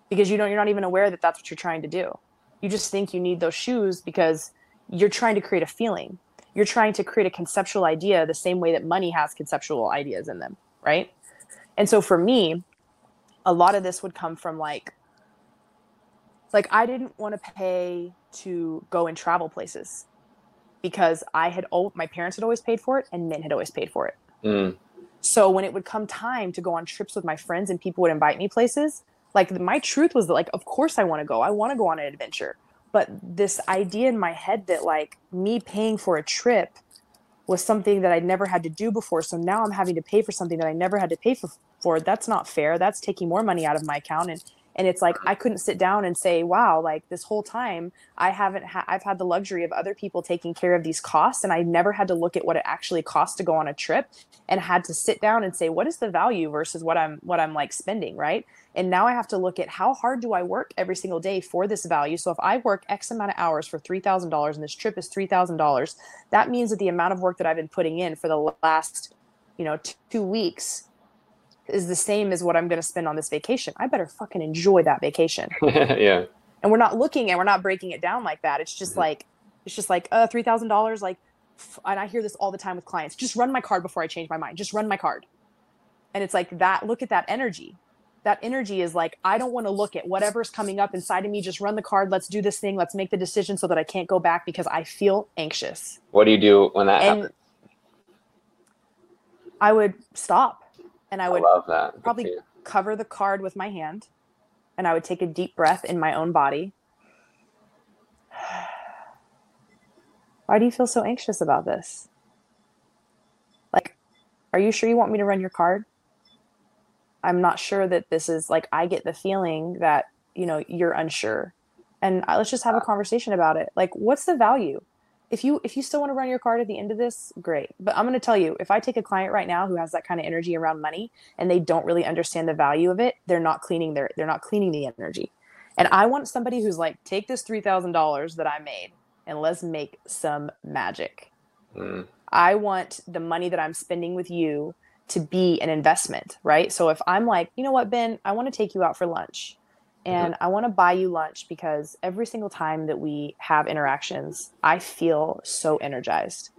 because you don't you're not even aware that that's what you're trying to do. You just think you need those shoes because you're trying to create a feeling. You're trying to create a conceptual idea the same way that money has conceptual ideas in them, right? And so for me, a lot of this would come from like like I didn't want to pay to go and travel places because I had oh my parents had always paid for it and men had always paid for it. Mm. So when it would come time to go on trips with my friends and people would invite me places, like my truth was that like of course I want to go. I want to go on an adventure. But this idea in my head that like me paying for a trip was something that I'd never had to do before. So now I'm having to pay for something that I never had to pay for. for. That's not fair. That's taking more money out of my account and and it's like i couldn't sit down and say wow like this whole time i haven't ha- i've had the luxury of other people taking care of these costs and i never had to look at what it actually costs to go on a trip and had to sit down and say what is the value versus what i'm what i'm like spending right? And now i have to look at how hard do i work every single day for this value? So if i work x amount of hours for $3000 and this trip is $3000 that means that the amount of work that i've been putting in for the last you know two weeks is the same as what I'm going to spend on this vacation. I better fucking enjoy that vacation. (laughs) yeah. And we're not looking and we're not breaking it down like that. It's just mm-hmm. like, it's just like, uh, $3,000. Like, and I hear this all the time with clients. Just run my card before I change my mind. Just run my card. And it's like that. Look at that energy. That energy is like, I don't want to look at whatever's coming up inside of me. Just run the card. Let's do this thing. Let's make the decision so that I can't go back because I feel anxious. What do you do when that and happens? I would stop and I would I probably cover the card with my hand and I would take a deep breath in my own body. (sighs) Why do you feel so anxious about this? Like, are you sure you want me to run your card? I'm not sure that this is like, I get the feeling that, you know, you're unsure. And uh, let's just have a conversation about it. Like, what's the value? If you if you still want to run your card at the end of this great. But i'm going to tell you if i take a client right now who has that kind of energy around money and they don't really understand the value of it they're not cleaning their they're not cleaning the energy. And i want somebody who's like take this $3000 that i made and let's make some magic. Mm. i want the money that i'm spending with you to be an investment right? So if i'm like you know what ben? I want to take you out for lunch. And. I want to buy you lunch because every single time that we have interactions, I feel so energized.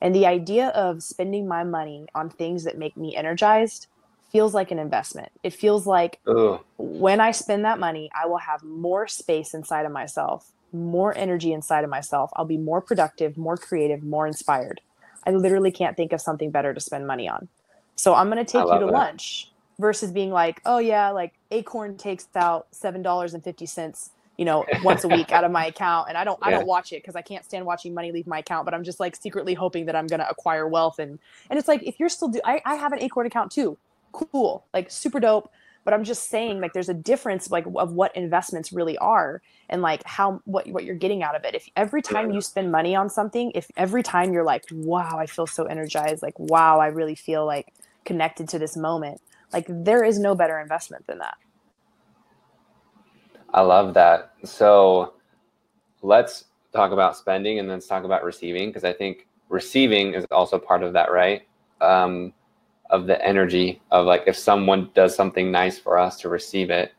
And the idea of spending my money on things that make me energized feels like an investment. It feels like Ugh. when I spend that money, I will have more space inside of myself, more energy inside of myself. I'll be more productive, more creative, more inspired. I literally can't think of something better to spend money on. So I'm going to take you to that. lunch versus being like, oh yeah, like Acorn takes out seven dollars and fifty cents, you know, (laughs) once a week out of my account, and I don't, yeah. I don't watch it because I can't stand watching money leave my account. But I'm just like secretly hoping that I'm gonna acquire wealth, and and it's like if you're still do, I, I have an Acorn account too, cool, like super dope. But I'm just saying, like, there's a difference, like, of what investments really are, and like how what what you're getting out of it. If every time you spend money on something, if every time you're like, wow, I feel so energized, like, wow, I really feel like connected to this moment like there is no better investment than that. I love that. So let's talk about spending and then let's talk about receiving because I think receiving is also part of that, right? Um, of the energy of like if someone does something nice for us to receive it.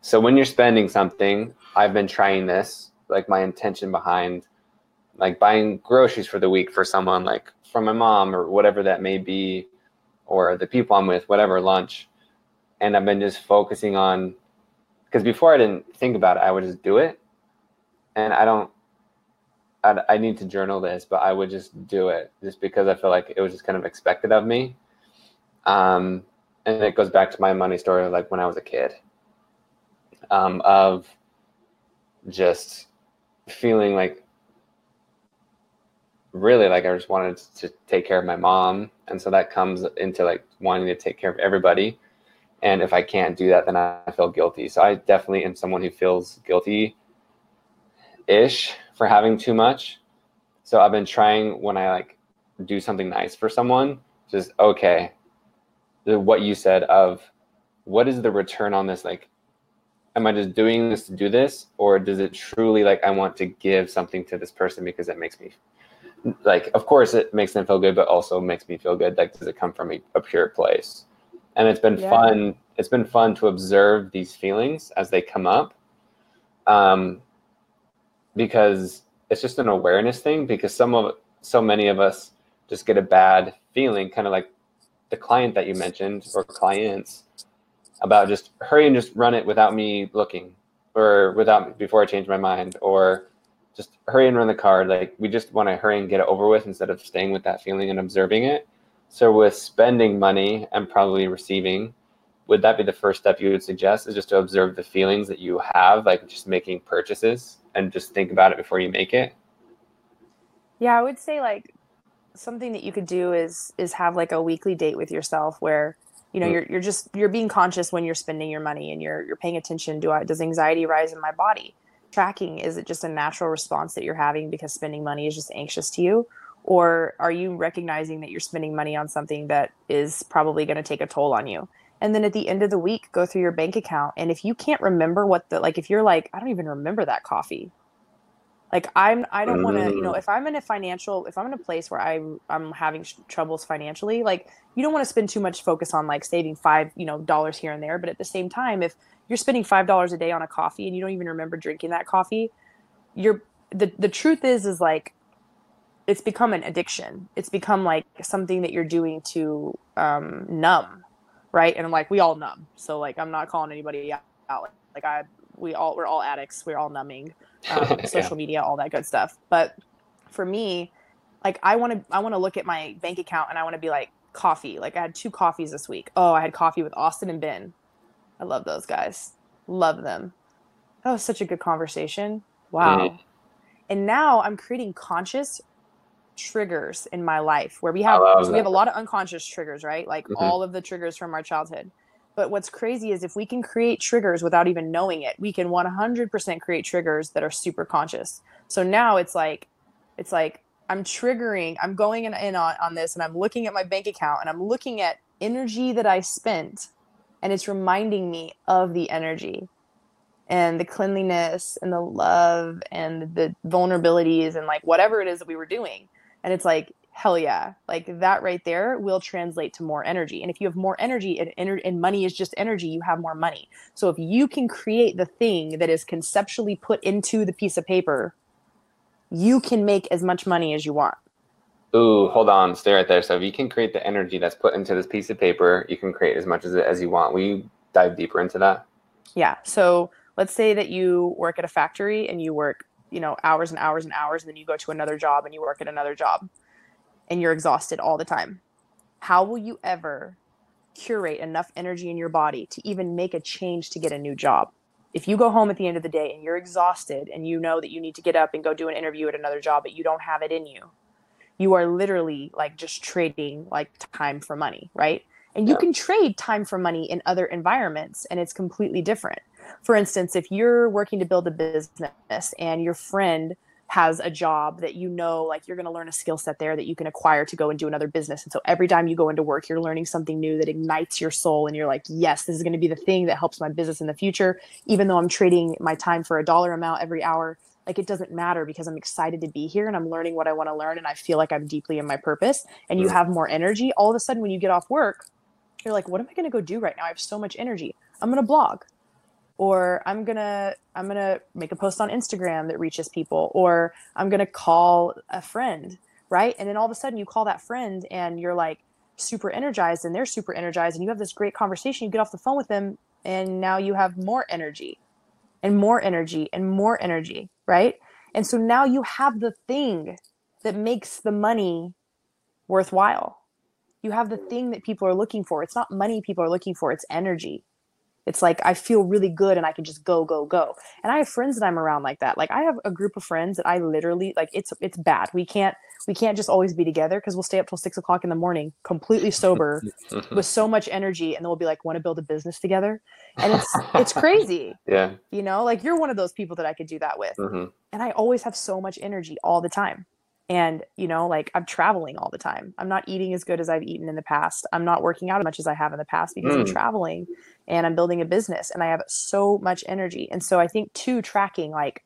So when you're spending something, I've been trying this, like my intention behind like buying groceries for the week for someone, like from my mom or whatever that may be, or the people I'm with, whatever, lunch. And I've been just focusing on, because before I didn't think about it, I would just do it. And I don't, I, I need to journal this, but I would just do it just because I feel like it was just kind of expected of me. Um, and it goes back to my money story, like when I was a kid, um, of just feeling like really like I just wanted to take care of my mom. And so that comes into like wanting to take care of everybody. And if I can't do that, then I feel guilty. So I definitely am someone who feels guilty ish for having too much. So I've been trying when I like do something nice for someone, just okay, what you said of what is the return on this? Like, am I just doing this to do this, or does it truly like I want to give something to this person because it makes me like, of course, it makes them feel good, but also makes me feel good. Like, does it come from a, a pure place? And it's been yeah. fun. It's been fun to observe these feelings as they come up, um, because it's just an awareness thing. Because some of so many of us just get a bad feeling, kind of like the client that you mentioned or clients about just hurry and just run it without me looking or without before I change my mind or just hurry and run the card. Like we just want to hurry and get it over with instead of staying with that feeling and observing it. So with spending money and probably receiving, would that be the first step you would suggest is just to observe the feelings that you have, like just making purchases and just think about it before you make it? Yeah, I would say like something that you could do is is have like a weekly date with yourself where you know mm. you're you're just you're being conscious when you're spending your money and you're you're paying attention do I does anxiety rise in my body tracking? Is it just a natural response that you're having because spending money is just anxious to you? Or are you recognizing that you're spending money on something that is probably going to take a toll on you? And then at the end of the week go through your bank account and if you can't remember what the like if you're like i don't even remember that coffee like i'm i don't want to you know mm. if i'm in a financial if i'm in a place where i i'm having sh- troubles financially like you don't want to spend too much focus on like saving five you know dollars here and there but at the same time if you're spending five dollars a day on a coffee and you don't even remember drinking that coffee you're the the truth is is like it's become an addiction. It's become like something that you're doing to um numb right? And I'm like we all numb. So like i'm not calling anybody out. Like i we all we're all addicts. We're all numbing um, (laughs) social yeah. media all that good stuff. But for me like i want to i want to look at my bank account and i want to be like coffee. Like i had two coffees this week. Oh i had coffee with austin and ben. I love those guys. Love them. That was such a good conversation. Wow. Mm-hmm. and now i'm creating conscious triggers in my life where we have we have a lot of unconscious triggers right? Like mm-hmm. all of the triggers from our childhood but what's crazy is if we can create triggers without even knowing it, we can 100% create triggers that are super conscious. So now it's like, it's like I'm triggering, I'm going in, on, on this and I'm looking at my bank account and I'm looking at energy that I spent and it's reminding me of the energy and the cleanliness and the love and the vulnerabilities and like whatever it is that we were doing. And it's like, hell yeah like that right there will translate to more energy and if you have more energy and, and money is just energy you have more money so if you can create the thing that is conceptually put into the piece of paper you can make as much money as you want Ooh, hold on, stay right there. So if you can create the energy that's put into this piece of paper, you can create as much as as you want. Will you dive deeper into that? Yeah. So let's say that you work at a factory and you work, you know, hours and hours and hours, and then you go to another job and you work at another job and you're exhausted all the time. How will you ever curate enough energy in your body to even make a change to get a new job? If you go home at the end of the day and you're exhausted and you know that you need to get up and go do an interview at another job, but you don't have it in you, you are literally like just trading like time for money, right? And you can trade time for money in other environments and it's completely different. For instance, if you're working to build a business and your friend has a job that you know like you're going to learn a skill set there that you can acquire to go and do another business. And so every time you go into work you're learning something new that ignites your soul and you're like yes this is going to be the thing that helps my business in the future. Even though i'm trading my time for a dollar amount every hour like it doesn't matter because i'm excited to be here and i'm learning what i want to learn and i feel like i'm deeply in my purpose and you have more energy all of a sudden when you get off work you're like what am i going to go do right now? I have so much energy. I'm going to blog or i'm gonna i'm gonna make a post on instagram that reaches people or i'm gonna call a friend right? And then all of a sudden you call that friend and you're like super energized and they're super energized and you have this great conversation you get off the phone with them and now you have more energy and more energy and more energy right? And so now you have the thing that makes the money worthwhile. You have the thing that people are looking for. It's not money people are looking for it's energy It's like I feel really good and I can just go, go, go. And I have friends that I'm around like that. Like I have a group of friends that I literally like it's it's bad. We can't we can't just always be together because we'll stay up till six o'clock in the morning, completely sober, (laughs) with so much energy, and then we'll be like, want to build a business together, and it's (laughs) it's crazy. Yeah, you know, like you're one of those people that I could do that with, mm-hmm. and I always have so much energy all the time and you know like i'm traveling all the time. I'm not eating as good as i've eaten in the past. I'm not working out as much as i have in the past because mm. i'm traveling and i'm building a business and i have so much energy. And so i think too tracking like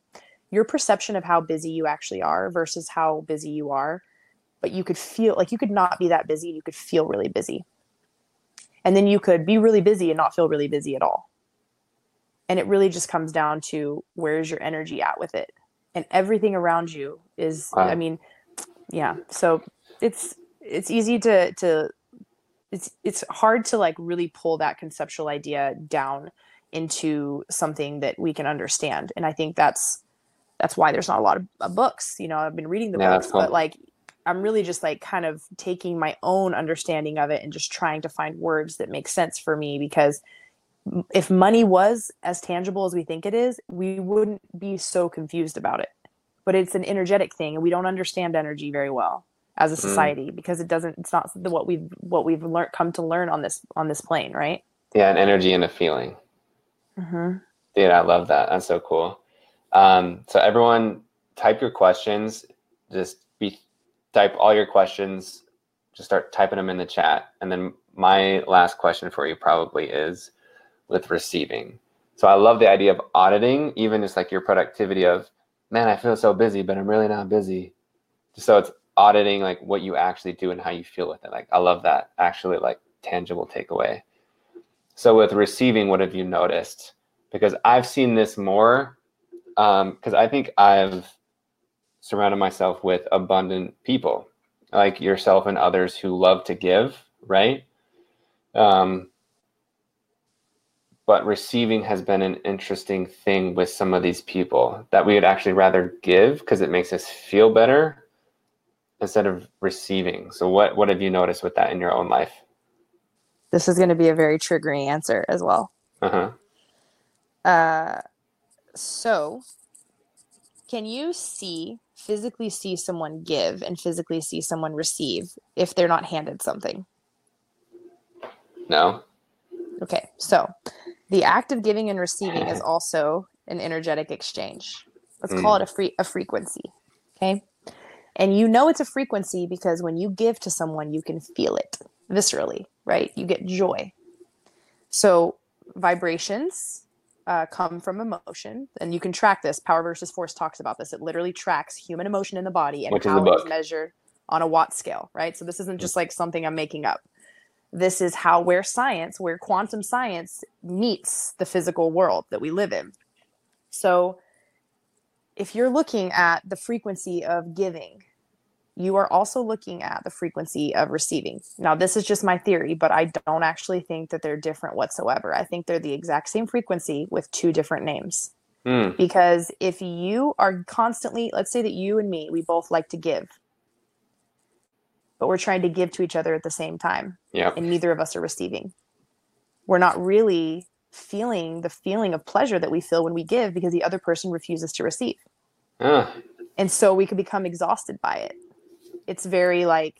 your perception of how busy you actually are versus how busy you are. But you could feel like you could not be that busy you could feel really busy. And then you could be really busy and not feel really busy at all. And it really just comes down to where's your energy at with it and everything around you is wow. i mean yeah so it's it's easy to to it's it's hard to like really pull that conceptual idea down into something that we can understand and i think that's that's why there's not a lot of uh, books you know i've been reading the yeah, books cool. but like i'm really just like kind of taking my own understanding of it and just trying to find words that make sense for me because if money was as tangible as we think it is, we wouldn't be so confused about it. But it's an energetic thing, and we don't understand energy very well as a mm. society mm. because it doesn't. It's not what we've what we've learned come to learn on this on this plane, right? Yeah, an energy and a feeling. Mm-hmm. Dude, I love that. That's so cool. Um, so everyone, type your questions. Just be type all your questions. Just start typing them in the chat, and then my last question for you probably is with receiving. So I love the idea of auditing, even just like your productivity of, man, I feel so busy, but I'm really not busy. So it's auditing like what you actually do and how you feel with it. Like I love that actually like tangible takeaway. So with receiving, what have you noticed? Because I've seen this more because um, I think I've surrounded myself with abundant people like yourself and others who love to give, right? Um, but receiving has been an interesting thing with some of these people that we would actually rather give because it makes us feel better instead of receiving. So what what have you noticed with that in your own life? This is going to be a very triggering answer as well. Uh-huh. Uh so can you see physically see someone give and physically see someone receive if they're not handed something? No. Okay. So the act of giving and receiving is also an energetic exchange. Let's mm. call it a free a frequency. Okay. And you know it's a frequency because when you give to someone, you can feel it viscerally, right? You get joy. So vibrations uh, come from emotion, and you can track this. Power versus Force talks about this. It literally tracks human emotion in the body and Which how it is measured on a watt scale, right? So this isn't just like something I'm making up this is how where science where quantum science meets the physical world that we live in. So if you're looking at the frequency of giving you are also looking at the frequency of receiving. Now this is just my theory but i don't actually think that they're different whatsoever. I think they're the exact same frequency with two different names. Mm. because if you are constantly let's say that you and me we both like to give but we're trying to give to each other at the same time. Yeah. And neither of us are receiving. We're not really feeling the feeling of pleasure that we feel when we give because the other person refuses to receive. And so we can become exhausted by it. It's very like,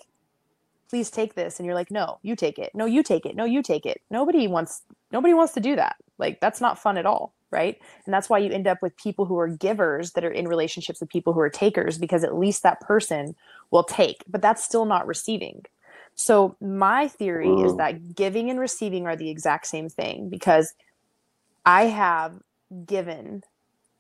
please take this. And you're like, no, you take it. No, you take it. No, you take it. Nobody wants nobody wants to do that. Like that's not fun at all right? And that's why you end up with people who are givers that are in relationships with people who are takers because at least that person will take, but that's still not receiving. So my theory Whoa. is that giving and receiving are the exact same thing because I have given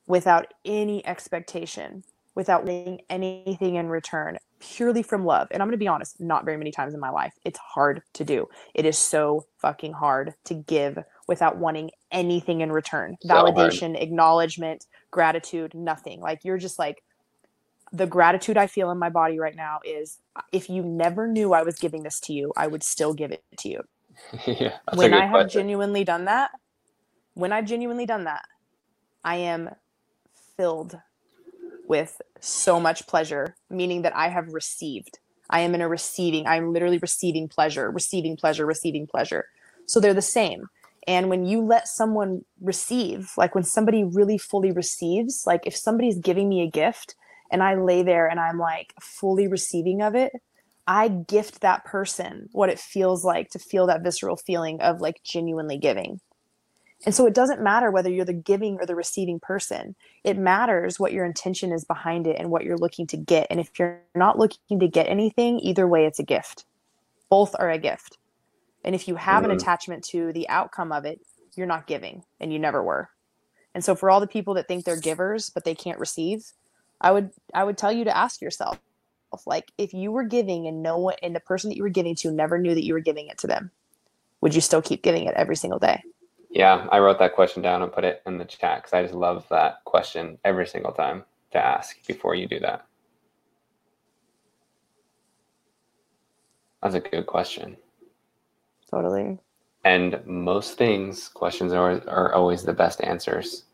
without any expectation, without getting anything in return, purely from love. And I'm going to be honest, not very many times in my life. It's hard to do. It is so fucking hard to give without wanting anything in return. So validation hard. acknowledgement gratitude nothing. Like you're just like the gratitude i feel in my body right now is if you never knew i was giving this to you i would still give it to you. (laughs) Yeah, when i have question. genuinely done that when i've genuinely done that i am filled with so much pleasure meaning that i have received. I am in a receiving i'm literally receiving pleasure receiving pleasure receiving pleasure. So they're the same And when you let someone receive, like when somebody really fully receives, like if somebody's giving me a gift and I lay there and I'm like fully receiving of it, I gift that person what it feels like to feel that visceral feeling of like genuinely giving. And so it doesn't matter whether you're the giving or the receiving person. It matters what your intention is behind it and what you're looking to get. And if you're not looking to get anything, either way, it's a gift. Both are a gift. And if you have mm-hmm. an attachment to the outcome of it, you're not giving and you never were. And so for all the people that think they're givers but they can't receive, I would I would tell you to ask yourself like if you were giving and no one and the person that you were giving to never knew that you were giving it to them, would you still keep giving it every single day? Yeah, I wrote that question down and put it in the chat because I just love that question every single time to ask before you do that. That's a good question. Totally. And most things, questions are, are always the best answers.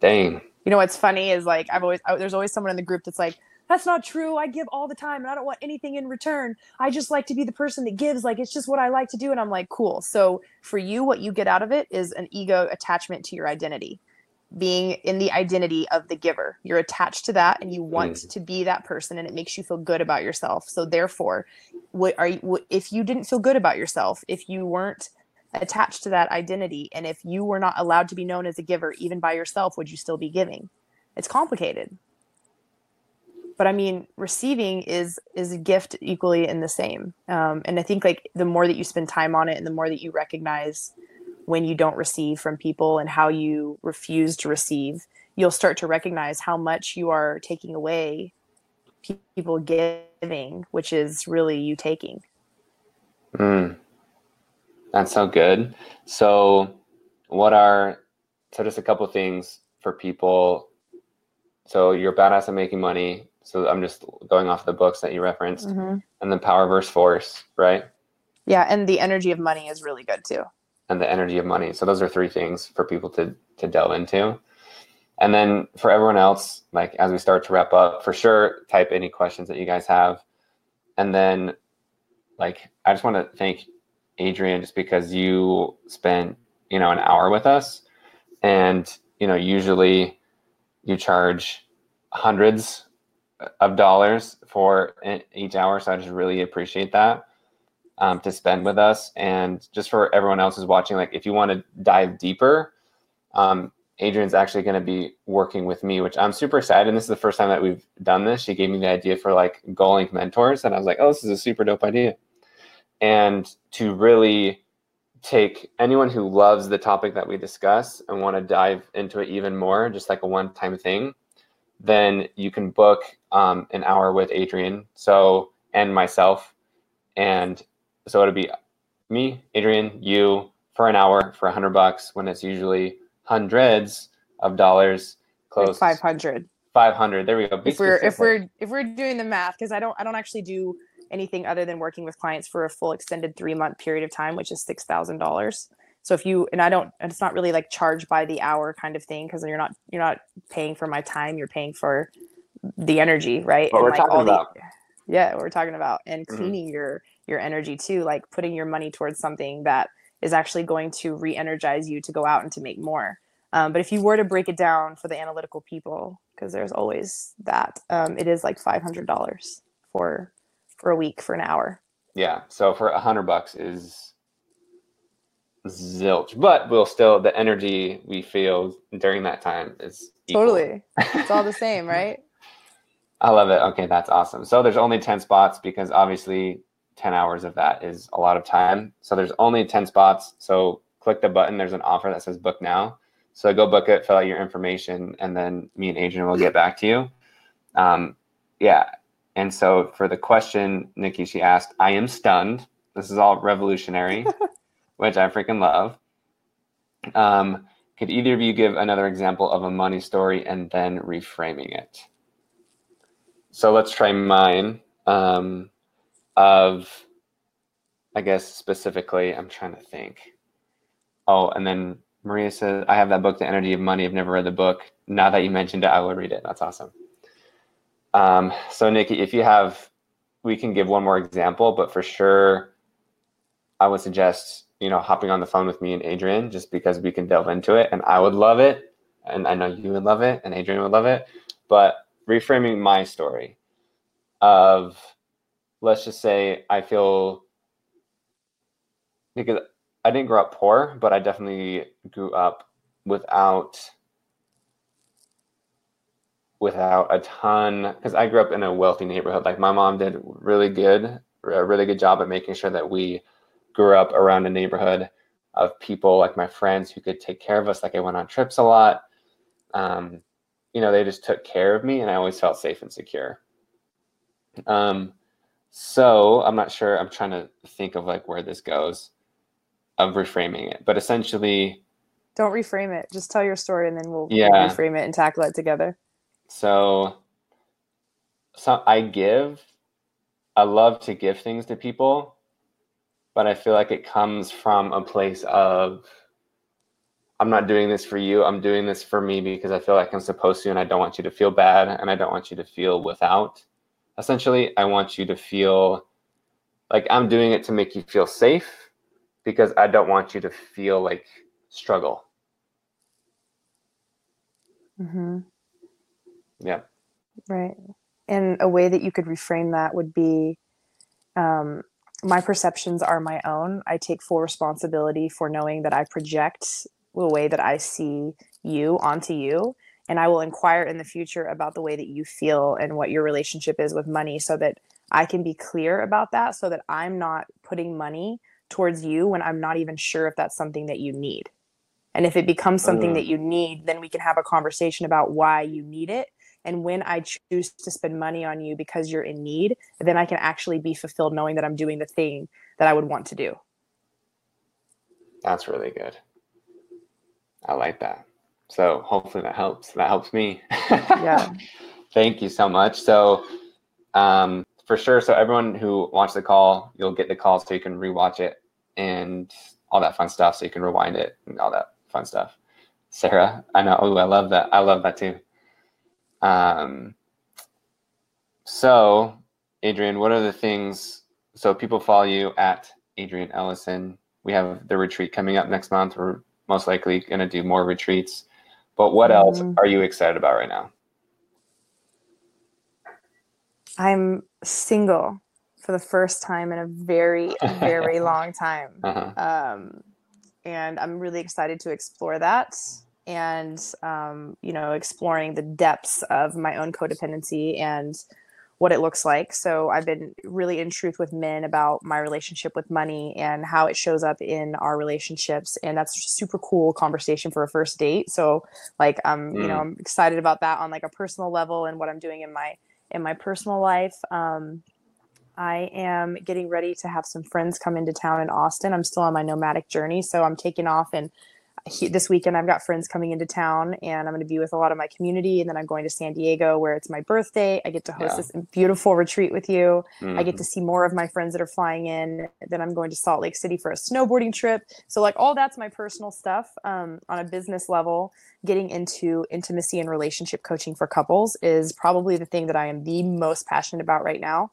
Dang. You know what's funny is like I've always I, there's always someone in the group that's like, that's not true. I give all the time and I don't want anything in return. I just like to be the person that gives. Like it's just what I like to do. And I'm like, cool. So for you, what you get out of it is an ego attachment to your identity, being in the identity of the giver. You're attached to that and you want mm. to be that person and it makes you feel good about yourself. So therefore, what are you, what, if you didn't feel good about yourself, if you weren't attached to that identity and if you were not allowed to be known as a giver even by yourself, would you still be giving? It's complicated but I mean, receiving is is a gift equally in the same. Um, and I think like the more that you spend time on it, and the more that you recognize when you don't receive from people and how you refuse to receive, you'll start to recognize how much you are taking away people giving, which is really you taking. Mm. That's so good. So, what are so just a couple things for people? So you're badass at making money. So I'm just going off the books that you referenced, mm-hmm. and then power versus force, right? Yeah, and the energy of money is really good too. And the energy of money. So those are three things for people to to delve into. And then for everyone else, like as we start to wrap up, for sure, type any questions that you guys have. And then, like, I just want to thank Adrian just because you spent, you know, an hour with us. And, you know, usually you charge hundreds of dollars for each hour. So I just really appreciate that um, to spend with us. And just for everyone else who's watching, like if you want to dive deeper, um, Adrian's actually going to be working with me, which I'm super excited. And this is the first time that we've done this. She gave me the idea for like GoalLink mentors. And I was like, oh, this is a super dope idea. And to really take anyone who loves the topic that we discuss and want to dive into it even more, just like a one time thing, then you can book um, an hour with Adrian. So and myself, and so it'll be me, Adrian, you for an hour for a hundred bucks when it's usually hundreds of dollars. Close like five hundred. Five hundred. There we go. Be if we're if we're if we're doing the math, because I don't I don't actually do anything other than working with clients for a full extended three month period of time, which is six thousand dollars. So if you and I don't, it's not really like charge by the hour kind of thing because you're not you're not paying for my time, you're paying for the energy, right? What and we're like talking about. The, yeah, we're talking about and mm-hmm. cleaning mm-hmm. your your energy too, like putting your money towards something that is actually going to re-energize you to go out and to make more. Um, but if you were to break it down for the analytical people, because there's always that, um, it is like five hundred dollars for for a week for an hour. Yeah. So for a hundred bucks is zilch, but we'll still the energy we feel during that time is equal. totally. It's all the (laughs) same, right? I love it. Okay, that's awesome. So there's only 10 spots because obviously 10 hours of that is a lot of time. So there's only 10 spots. So click the button. There's an offer that says book now. So go book it, fill out your information, and then me and Adrian will get back to you. Um, yeah. And so for the question, Nikki, she asked, I am stunned. This is all revolutionary. (laughs) which I freaking love. Um, could either of you give another example of a money story and then reframing it? So let's try mine. Um, of, I guess specifically, I'm trying to think. Oh, and then Maria says, I have that book, The Energy of Money. I've never read the book. Now that you mentioned it, I will read it. That's awesome. Um, so, Nikki, if you have, we can give one more example, but for sure, I would suggest you know, hopping on the phone with me and Adrian just because we can delve into it. And I would love it. And I know you would love it and Adrian would love it. But reframing my story of, let's just say, I feel because I didn't grow up poor, but I definitely grew up without without a ton because I grew up in a wealthy neighborhood. Like my mom did really good, a really good job at making sure that we grew up around a neighborhood of people like my friends who could take care of us. Like I went on trips a lot. Um, you know, they just took care of me and I always felt safe and secure. Um, so I'm not sure. I'm trying to think of like where this goes of reframing it, but essentially, don't reframe it. Just tell your story and then we'll, yeah. reframe it and tackle it together. So, so I give, I love to give things to people, but I feel like it comes from a place of, I'm not doing this for you. I'm doing this for me because I feel like I'm supposed to, and I don't want you to feel bad, and I don't want you to feel without. Essentially, I want you to feel like I'm doing it to make you feel safe because I don't want you to feel like struggle. Mm-hmm. Yeah. Right. And a way that you could reframe that would be um, my perceptions are my own. I take full responsibility for knowing that I project the way that I see you onto you. And I will inquire in the future about the way that you feel and what your relationship is with money so that I can be clear about that so that I'm not putting money towards you when I'm not even sure if that's something that you need. And if it becomes something mm. that you need, then we can have a conversation about why you need it and when I choose to spend money on you because you're in need, then I can actually be fulfilled knowing that I'm doing the thing that I would want to do. That's really good. I like that. So hopefully that helps. That helps me. Yeah. (laughs) Thank you so much. So um, for sure. So everyone who watched the call, you'll get the call so you can rewatch it and all that fun stuff. So you can rewind it and all that fun stuff. Sarah, I know. Oh, I love that. I love that too. Um, so, Adrian, what are the things? So, people follow you at Adrian Ellison. We have the retreat coming up next month. We're most likely going to do more retreats. But what else mm. are you excited about right now? I'm single for the first time in a very, very (laughs) long time. Uh-huh. Um, and I'm really excited to explore that and um, you know exploring the depths of my own codependency and what it looks like so i've been really in truth with men about my relationship with money and how it shows up in our relationships and that's super cool conversation for a first date so like i'm mm. you know mm. i'm excited about that on like a personal level and what i'm doing in my in my personal life um, I am getting ready to have some friends come into town in Austin. I'm still on my nomadic journey, so I'm taking off and he, this weekend I've got friends coming into town and I'm going to be with a lot of my community and then I'm going to San Diego where it's my birthday. I get to host yeah. this beautiful retreat with you. Mm-hmm. I get to mm-hmm. see more of my friends that are flying in. Then I'm going to Salt Lake City for a snowboarding trip. So like all that's my personal stuff um, on a business level. Getting into intimacy and relationship coaching for couples is probably the thing that I am the most passionate about right now.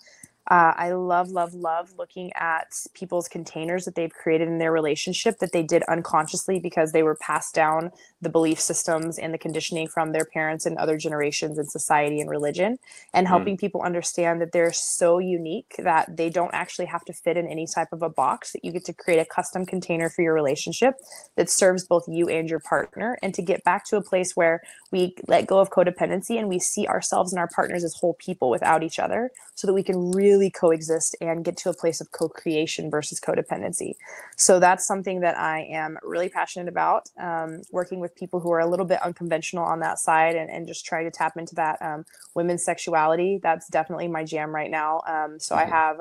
Uh, I love, love, love looking at people's containers that they've created in their relationship that they did unconsciously because they were passed down the belief systems and the conditioning from their parents and other generations in society and religion, and hmm. helping mm. people understand that they're so unique that they don't actually have to fit in any type of a box, that you get to create a custom container for your relationship that serves both you and your partner, and to get back to a place where we let go of codependency and we see ourselves and our partners as whole people without each other so that we can really coexist and get to a place of co-creation versus codependency. So that's something that i am really passionate about um, working with people who are a little bit unconventional on that side and, and just trying to tap into that um, women's sexuality. That's definitely my jam right now. Um, so mm-hmm. i have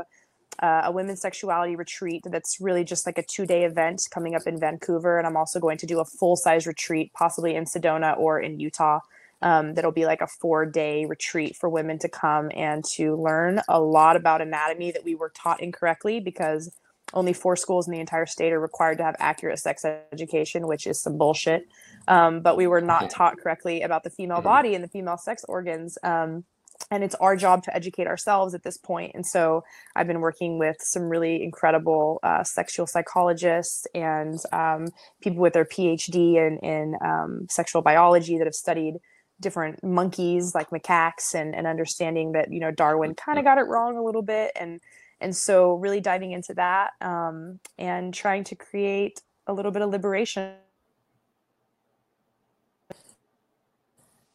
uh, a women's sexuality retreat that's really just like a two day event coming up in Vancouver. And I'm also going to do a full size retreat, possibly in Sedona or in Utah. Um, that'll be like a four day retreat for women to come and to learn a lot about anatomy that we were taught incorrectly because only four schools in the entire state are required to have accurate sex education, which is some bullshit. Um, but we were not (laughs) taught correctly about the female body and the female sex organs. Um, and it's our job to educate ourselves at this point. And so i've been working with some really incredible uh, sexual psychologists and um, people with their phd in, in um, sexual biology that have studied different monkeys like macaques and, and understanding that you know darwin kind of got it wrong a little bit. And and so really diving into that um, and trying to create a little bit of liberation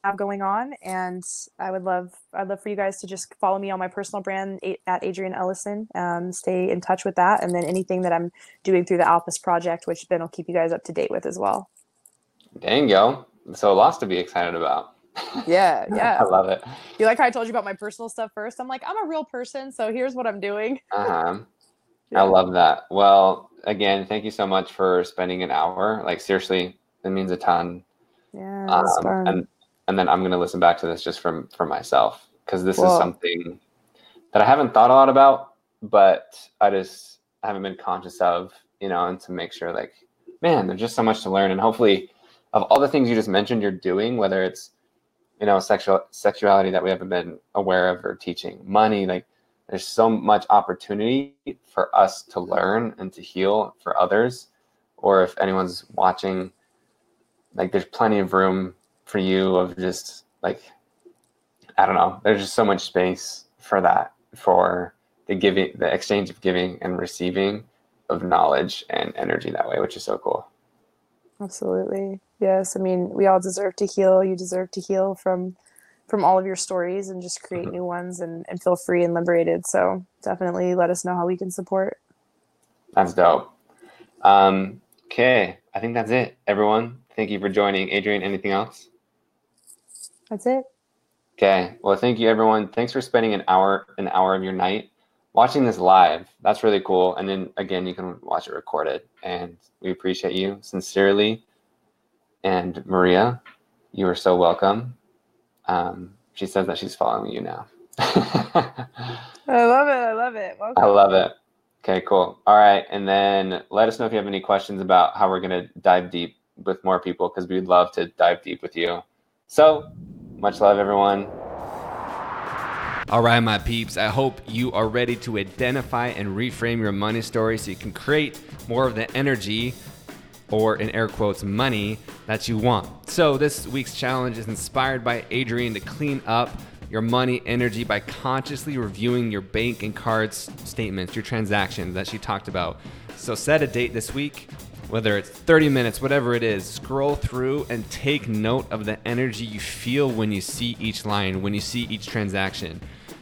have going on and i would love i'd love for you guys to just follow me on my personal brand at adrian ellison. Um, stay in touch with that and then anything that i'm doing through the alphas project which ben will keep you guys up to date with as well. Dang yo so lots to be excited about. Yeah (laughs) yeah. I love it. You like how i told you about my personal stuff first? I'm like i'm a real person so here's what i'm doing. (laughs) Uh-huh. Yeah. i love that. Well again thank you so much for spending an hour. Like seriously it means a ton. Yeah um, and and then I'm going to listen back to this just from for myself because this Whoa. is something that I haven't thought a lot about, but I just haven't been conscious of, you know, and to make sure like, man, there's just so much to learn, and hopefully, of all the things you just mentioned, you're doing, whether it's you know sexual sexuality that we haven't been aware of or teaching, money, like there's so much opportunity for us to learn and to heal for others, or if anyone's watching, like there's plenty of room for you of just like I don't know. There's just so much space for that for the giving, the exchange of giving and receiving of knowledge and energy that way, which is so cool. Absolutely. Yes. I mean, we all deserve to heal. You deserve to heal from from all of your stories and just create mm-hmm. new ones and, and feel free and liberated. So definitely let us know how we can support. That's dope. Um, okay. I think that's it, everyone. Thank you for joining. Adrian, anything else? That's it. Okay. Well, thank you, everyone. Thanks for spending an hour, an hour of your night watching this live. That's really cool. And then again, you can watch it recorded. And we appreciate you sincerely. And Maria, you are so welcome. Um, she says that she's following you now. (laughs) I love it. I love it. Welcome. I love it. Okay, cool. All right. And then let us know if you have any questions about how we're going to dive deep with more people because we'd love to dive deep with you. So, much love, everyone. All right, my peeps, I hope you are ready to identify and reframe your money story so you can create more of the energy or in air quotes money that you want. So, this week's challenge is inspired by Adrian to clean up your money energy by consciously reviewing your bank and cards statements, your transactions that she talked about. So, set a date this week whether it's 30 minutes, whatever it is, scroll through and take note of the energy you feel when you see each line, when you see each transaction.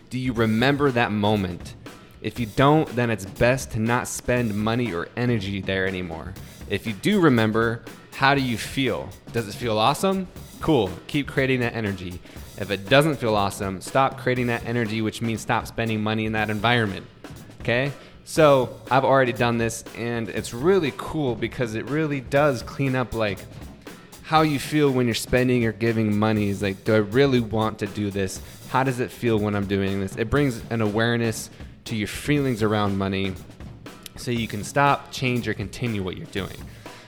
Do you remember that moment? If you don't, then it's best to not spend money or energy there anymore. If you do remember, how do you feel? Does it feel awesome? Cool, keep creating that energy. If it doesn't feel awesome, stop creating that energy, which means stop spending money in that environment. Okay? So I've already done this, and it's really cool because it really does clean up like how you feel when you're spending or giving money. Is like, do I really want to do this? How does it feel when I'm doing this? It brings an awareness to your feelings around money so you can stop, change, or continue what you're doing.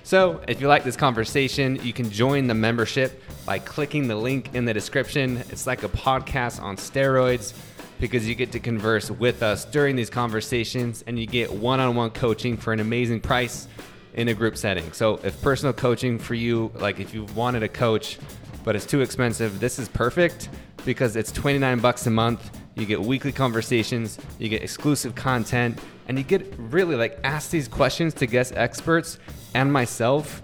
So, if you like this conversation, you can join the membership by clicking the link in the description. It's like a podcast on steroids because you get to converse with us during these conversations and you get one on one coaching for an amazing price in a group setting. So, if personal coaching for you, like if you wanted a coach, but it's too expensive, this is perfect because it's 29 bucks a month. You get weekly conversations, you get exclusive content, and you get really like ask these questions to guest experts and myself,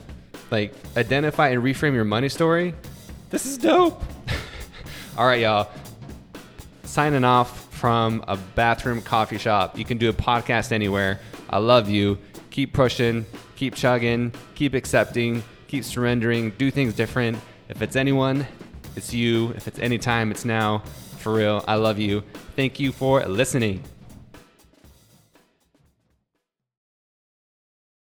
like identify and reframe your money story. This is dope. (laughs) All right, y'all signing off from a bathroom coffee shop. You can do a podcast anywhere. I love you. Keep pushing, keep chugging, keep accepting, keep surrendering, do things different. If it's anyone, it's you. If it's any time, it's now. For real, I love you. Thank you for listening.